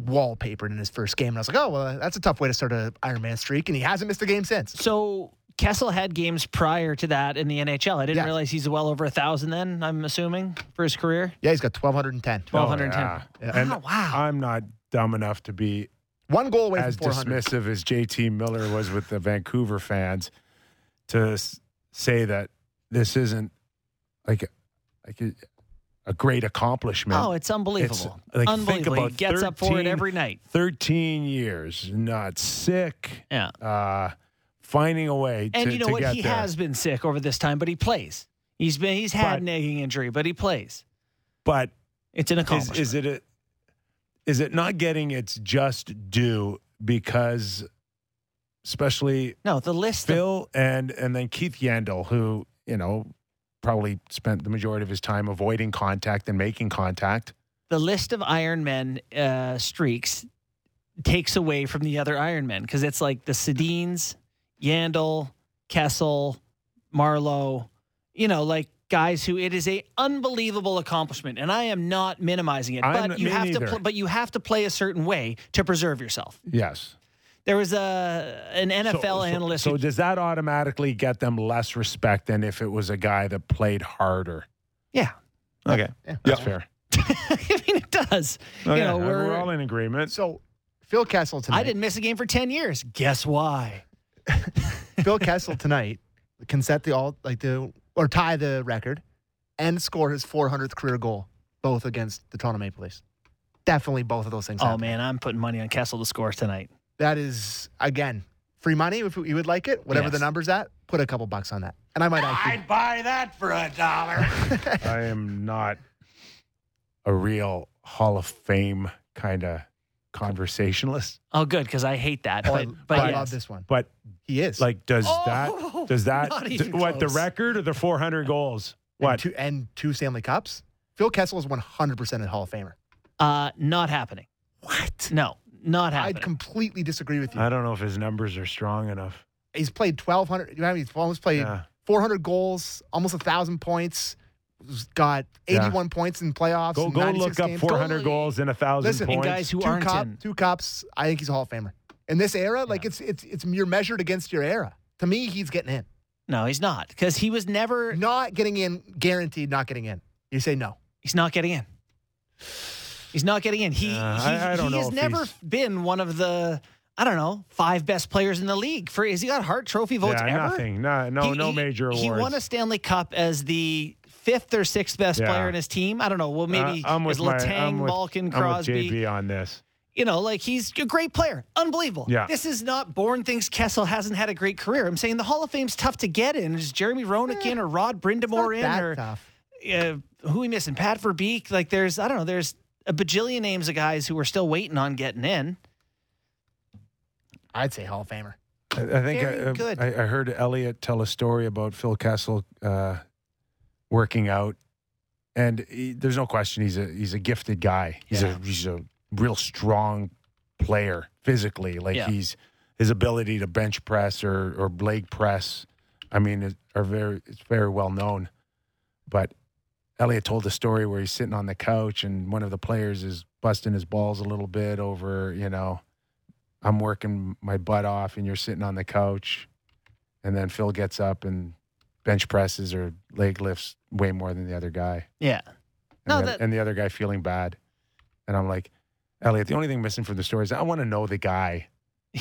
wallpapered in his first game, and I was like, oh well, that's a tough way to start a Iron Man streak, and he hasn't missed a game since. So Kessel had games prior to that in the NHL. I didn't Yeah. realize he's well over a thousand. Then I'm assuming for his career, Yeah, he's got twelve hundred and ten. twelve hundred ten. Oh, yeah. And Wow, wow. I'm not dumb enough to be One goal away as from dismissive as JT Miller was with the Vancouver fans to say that this isn't like a, like a, a great accomplishment. Oh, it's unbelievable. like, think unbelievable. He about gets up for it 13 every night. 13 years, not sick, Yeah. uh, finding a way to. And to, you know what? He there. has been sick over this time, but he plays. He's been he's had But- nagging injury, but he plays. but It's an is, accomplishment. is it a, is it not getting its just due because especially no, the list of Phil and and then Keith Yandle, who you know probably spent the majority of his time avoiding contact and making contact. the list of Iron Men uh, streaks takes away from the other Iron Men because it's like the Sedins, Yandle, Kessel, Marleau, you know, like guys who it is a unbelievable accomplishment, and I am not minimizing it, I'm- but you have neither. to, pl- but you have to play a certain way to preserve yourself. Yes, There was a an NFL So- so, analyst. So, who, does that automatically get them less respect than if it was a guy that played harder? yeah, Okay, Yeah. that's fair. I mean it does. Okay, you know, we're, we're, all in agreement. So Phil Kessel tonight. I didn't miss a game for ten years. Guess why? Phil Kessel tonight can set the all like the or tie the record and score his 400th career goal, both against the Toronto Maple Leafs. Definitely both of those things. Oh happen. man, I'm putting money on Kessel to score tonight. that is again free money if you would like it. Whatever the number's at, put a couple bucks on that, and I might actually. I'd buy that for a dollar. I am not a real Hall of Fame kind of conversationalist, Oh, good, because I hate that. Oh, I, But, but I yes. love this one. but He is like, does Oh, that does that not what the record or the 400 goals? And What? two and two Stanley Cups. Phil Kessel is 100 percent a Hall of Famer. Uh, not happening. What? No, not happening. I'd completely disagree with you. I don't know if his numbers are strong enough. He's played 1,200. You know, he's almost played Yeah. 400 goals, almost a thousand points. He's got 81 points in playoffs. Go go 96 look up games. 400 goals and a thousand Listen, points. and guys who two aren't cup, in. two cups. I think he's a Hall of Famer. In this era, like it's it's it's you're measured against your era. To me, he's getting in. No, he's not, because he was never. Not getting in, guaranteed not getting in. You say no. He's not getting in. He's not getting in. He Uh, he, I- I don't he know has never he's- been one of the I don't know five best players in the league. For has he got Hart Trophy votes yeah, ever? nothing. No, no, He- no he- major awards. He won a Stanley Cup as the fifth or sixth best Yeah. player in his team. I don't know. Well, maybe Uh, I'm with is my, Letang, I'm with, Malkin, I'm with Crosby. JB on this. You know, like he's a great player, unbelievable. Yeah. This is not Bourne thinks Kessel hasn't had a great career. I'm saying the Hall of Fame's tough to get in. Is Jeremy Roenick in or Rod Brind'Amour in Eh, That or tough. uh, who we missing? Pat Verbeek. Like there's I don't know. There's a bajillion names of guys who are still waiting on getting in. I'd say Hall of Famer. I, I think Very I, good. I, I heard Elliot tell a story about Phil Kessel uh, working out, and he, there's no question he's a he's a gifted guy. He's Yeah. a he's a real strong player physically. Like Yeah. he's his ability to bench press or or leg press I mean, are very it's very well known. But Elliot told a story where he's sitting on the couch and one of the players is busting his balls a little bit over, you know, I'm working my butt off and you're sitting on the couch. And then Phil gets up and bench presses or leg lifts way more than the other guy. Yeah. And, No, the, that- and the other guy feeling bad. And I'm like, Elliot, the only thing missing from the story is I want to know the guy.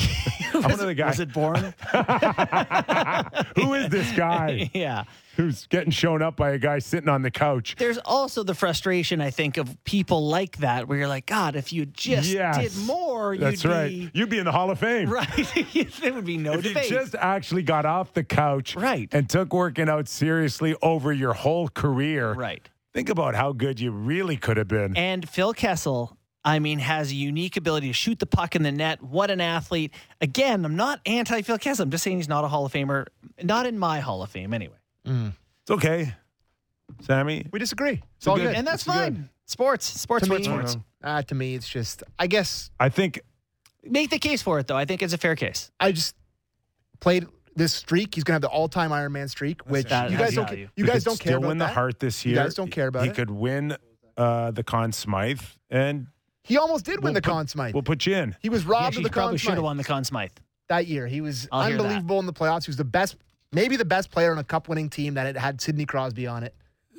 Want to know the guy. Was it Bourne? Who is this guy yeah. who's getting shown up by a guy sitting on the couch? There's also the frustration, I think, of people like that, where you're like, God, if you just Yes. did more, That's you'd right. be You'd be in the Hall of Fame. right. there would be no debate. If you just actually got off the couch Right. and took working out seriously over your whole career, right. think about how good you really could have been. And Phil Kessel, I mean, has a unique ability to shoot the puck in the net. What an athlete. Again, I'm not anti Phil Kessel. I'm just saying he's not a Hall of Famer. Not in my Hall of Fame, anyway. It's okay, Sammy. We disagree. It's all good. And that's It's good. fine. Sports, sports, To me, sports, sports. uh, to me, it's just. I guess I think Make the case for it, though. I think it's a fair case. I just played this streak. He's gonna have the all-time Iron Man streak, which That you guys don't. value. You guys don't care still about win that. the Hart this You guys don't care about He it? He could win uh, the Conn Smythe, and He almost did win we'll the put- Conn Smythe. We'll put you in. he was robbed actually of the Conn Smythe. probably Conn should have won the Conn Smythe. that year. He was I'll unbelievable in the playoffs. He was the best, maybe the best player on a cup-winning team that it had Sidney Crosby on it.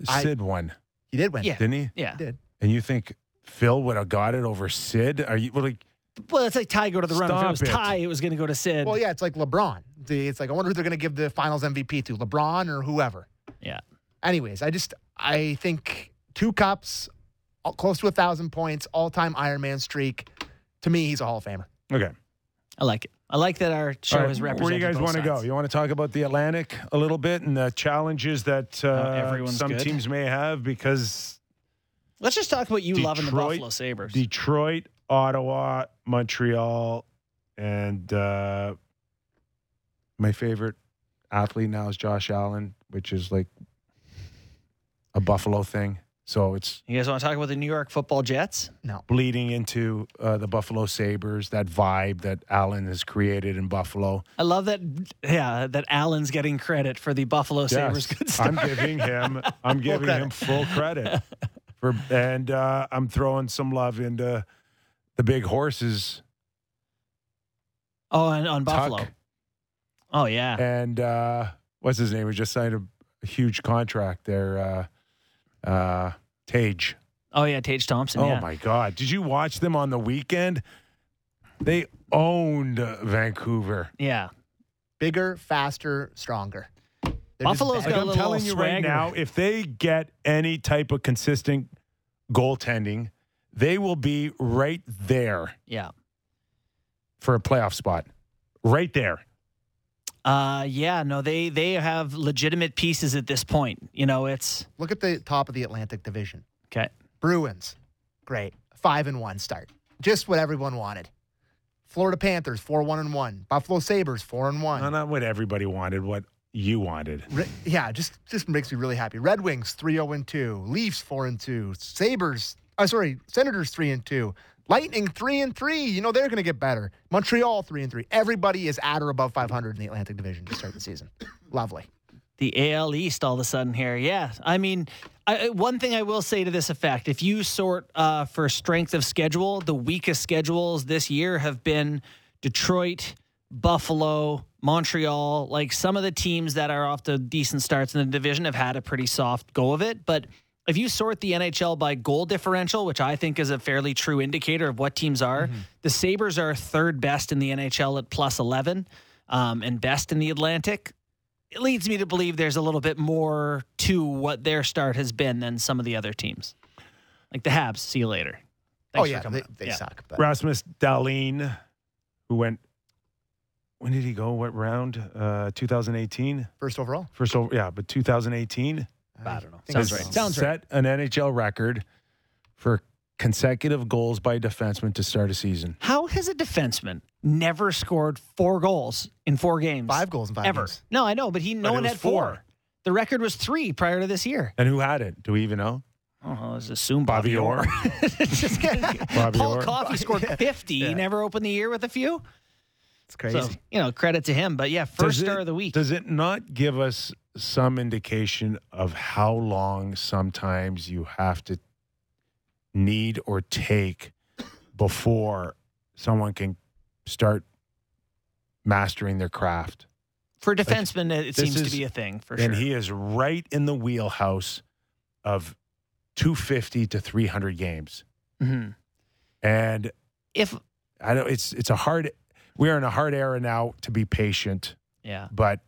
I- Sid won, He did win. Yeah. didn't he? Yeah. He did. And you think Phil would have got it over Sid? Are you well, like? Well, it's like Ty go to the run. If it was it. Ty, it was going to go to Sid. Well, yeah, it's like LeBron. It's like I wonder who they're going to give the Finals MVP to, LeBron or whoever. Yeah. Anyways, I just I think two cups, all- close to a thousand points, all-time Ironman streak. To me, he's a Hall of Famer. Okay. I like it. I like that our show All right, is Where represented. do you guys want to go? You want to talk about the Atlantic a little bit and the challenges that uh, everyone's some good. teams may have because Let's just talk about you loving the Buffalo Sabres. Detroit, Ottawa, Montreal, and uh, my favorite athlete now is Josh Allen, which is like a Buffalo thing. So it's you guys want to talk about the New York Football Jets? No. bleeding into uh, the Buffalo Sabres, that vibe that Allen has created in Buffalo. I love that. Yeah, that Allen's getting credit for the Buffalo Sabres. Yes, Good start. I'm giving him I'm giving credit. him full credit for and uh, I'm throwing some love into the big horses oh, and on Tuch. Buffalo. Oh yeah. and uh, what's his name? We just signed a, a huge contract there. Uh, Tage. Oh yeah, Tage Thompson. Oh yeah. my God! Did you watch them on the weekend? They owned Vancouver. Yeah. Bigger, faster, stronger. They're just Buffalo's better. got a I'm little telling you right swagger. now, if they get any type of consistent goaltending, they will be right there Yeah. for a playoff spot. Right there. Uh yeah, no, they they have legitimate pieces at this point. You know, it's Look at the top of the Atlantic Division. okay. Bruins, great, five and one start, just what everyone wanted. Florida Panthers, four one and one. Buffalo Sabres, four and one. Not, not what everybody wanted, what you wanted. Re- yeah, just just makes me really happy. Red Wings, three zero and two. Leafs, four and two. Sabres, uh, sorry, Senators, three and two. Lightning, three and three. You know they're going to get better. Montreal, three and three. Everybody is at or above five hundred in the Atlantic Division to start the season. Lovely. the AL East all of a sudden here. Yeah, I mean, I, I- one thing I will say to this effect: if you sort uh, for strength of schedule, the weakest schedules this year have been Detroit, Buffalo, Montreal. Like some of the teams that are off to decent starts in the division have had a pretty soft go of it, but. If you sort the NHL by goal differential, which I think is a fairly true indicator of what teams are, the Sabres are third best in the NHL at plus 11 um, and best in the Atlantic it leads me to believe there's a little bit more to what their start has been than some of the other teams. Like the Habs, see you later. oh Thanks for yeah, coming they, they Yeah. suck. But Rasmus Dahlin, who went, when did he go? What round? Uh, 2018? first overall. First, over, yeah, but 2018 I don't know. think Sounds right. Sounds right. set an NHL record for consecutive goals by a defenseman to start a season. How has a defenseman never scored four goals in four games? Five goals in five ever. games. No, I know, but he no But one had four. four. The record was three prior to this year. And who had it? Do we even know? Oh, well, let's assume Bobby Bobby Orr. Just kidding. Bobby Paul Orr. Coffey scored 50. He never opened the year with a few. It's crazy. So, you know, credit to him. But yeah, first Does star it- of the week. Does it not give us some indication of how long sometimes you have to need or take before someone can start mastering their craft? For defensemen, it, it this seems to be a thing for sure. and sure. he is right in the wheelhouse of 250 to 300 games. Mhm. And If I know it's it's a hard we are in a hard era now to be patient, yeah, but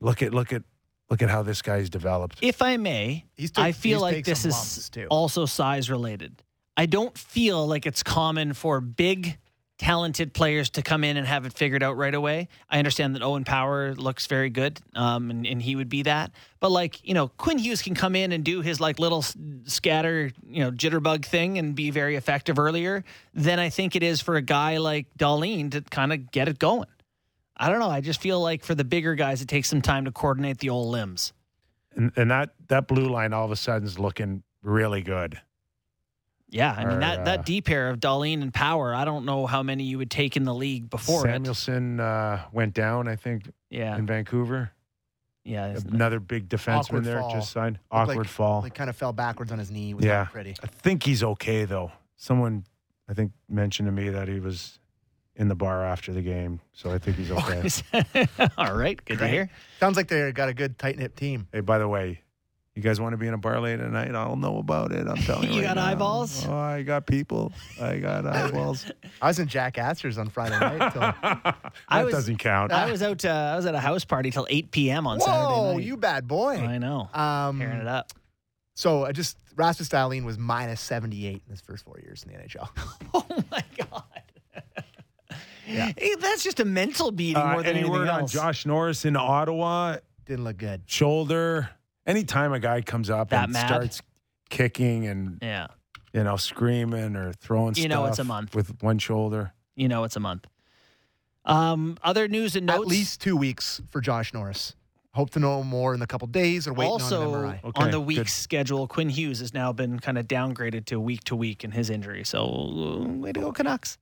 look at look at look at how this guy's developed. if I may, He's took- I feel he's like this is too. also size related. I don't feel like it's common for big, talented players to come in and have it figured out right away. I understand that Owen Power looks very good, um, and, and he would be that. But like you know, Quinn Hughes can come in and do his like little scatter, you know, jitterbug thing and be very effective earlier than I think it is for a guy like Dahlin to kind of get it going. I don't know. I just feel like for the bigger guys, it takes some time to coordinate the old limbs. And, and that that blue line all of a sudden is looking really good. Yeah, I mean Or, that uh, that D pair of Dahlin and Power. I don't know how many you would take in the league before it. Samuelsson uh, went down, I think, Yeah, in Vancouver. yeah. it's- Another big defenseman there fall. just signed. Looked Awkward like- fall. Like kind of fell backwards on his knee. It was Yeah. pretty. I think he's okay though. Someone I think mentioned to me that he was in the bar after the game, so I think he's okay. All right, good to hear. Sounds like they got a good tight knit team. hey, by the way, you guys want to be in a bar late at night? I'll know about it. I'm telling you. You right got now. eyeballs? Oh, I got people. I got eyeballs. I was in Jack Astor's on Friday night. Till, that I was- doesn't count. I was out. Uh, I was at a house party till eight p.m. on Saturday whoa, night. you bad boy. I know. Um, Tearing it up. So I just Rasmus Dahlin was minus seventy eight in his first four years in the NHL. Oh my god. Yeah. Hey, that's just a mental beating Uh, more than any anything word on. Josh Norris in Ottawa? Didn't look good. Shoulder. Anytime a guy comes up That and mad? starts kicking and Yeah, you know screaming or throwing You stuff know it's a month. with one shoulder. you know it's a month. Um, other news and notes. At least two weeks for Josh Norris. Hope to know more in a couple days or waiting also on an MRI. Okay, on the good. schedule, Quinn Hughes has now been kind of downgraded to week to week in his injury. So uh, way to go, Canucks.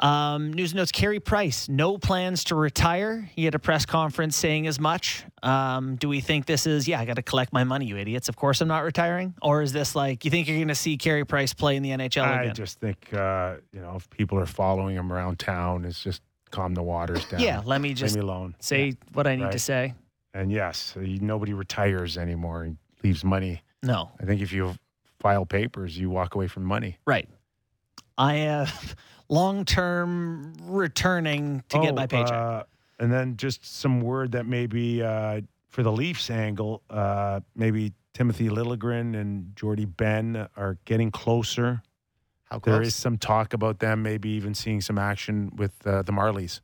Um, news and notes: Carey Price, no plans to retire. He had a press conference saying as much. Um, do we think this is? Yeah, I got to collect my money, you idiots. Of course, I'm not retiring. Or is this like you think you're going to see Carey Price play in the NHL I again? just think uh, you know if people are following him around town, it's just calm the waters down. yeah, let me just leave me alone. say what I need to say. And yes, nobody retires anymore. He leaves money. No, I think if you file papers, you walk away from money. right. I have long term returning to get Oh, my paycheck. uh, and then just some word that maybe uh, for the Leafs angle, uh, maybe Timothy Liljegren and Jordie Benn are getting closer. How close? There is some talk about them maybe even seeing some action with uh, the Marlies.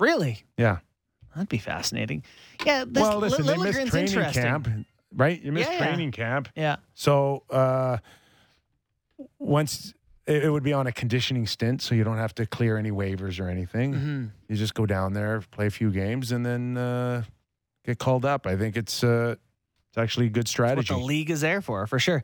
really? Yeah. That'd be fascinating. Yeah, this well, listen, Li- they missed training camp, right? You missed Yeah, yeah. training camp. Yeah, So uh, once it, it would be on a conditioning stint, so you don't have to clear any waivers or anything. Mhm. You just go down there, play a few games, and then uh, get called up. I think it's uh, it's actually a good what strategy. the league is there for, for sure.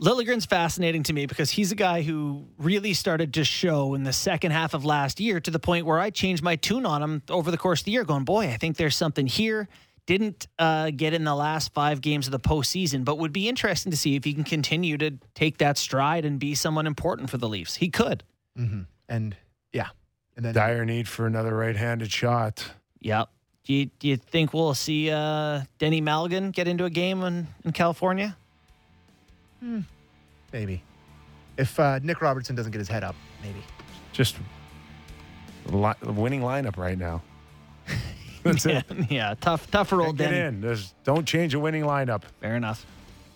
Liljegren's fascinating to me because he's a guy who really started to show in the second half of last year to the point where I changed my tune on him over the course of the year, going, boy, I think there's something here. Didn't uh, get in the last five games of the postseason, but would be interesting to see if he can continue to take that stride and be someone important for the Leafs. He could. hmm And yeah. And then Dire need for another right-handed shot. Yep. Do you, do you think we'll see uh, Denny Malgin get into a game in, in California? maybe. If uh, Nick Robertson doesn't get his head up, maybe. Just li- winning lineup right now. That's yeah, it. yeah, tough, tougher old Get Denny. in. There's, don't change a winning lineup. Fair enough.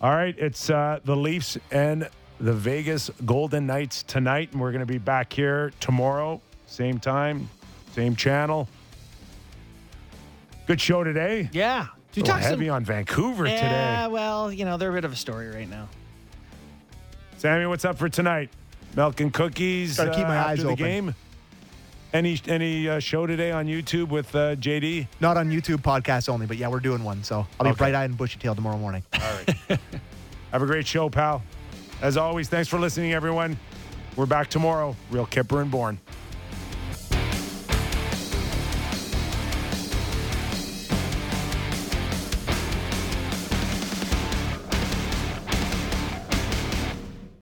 All right, it's uh, the Leafs and the Vegas Golden Knights tonight, and we're going to be back here tomorrow, same time, same channel. Good show today. Yeah. A little heavy on Vancouver Yeah, today. well, you know, they're a bit of a story right now. Sammy, what's up for tonight? Milk and cookies. Gotta keep uh, my after eyes the open. game. Any any uh, show today on YouTube with uh, JD? Not on YouTube podcast only, but yeah, we're doing one. So I'll be Okay. bright eyed and bushy tailed tomorrow morning. All right. Have a great show, pal. As always, thanks for listening, everyone. We're back tomorrow. Real Kyper and Bourne.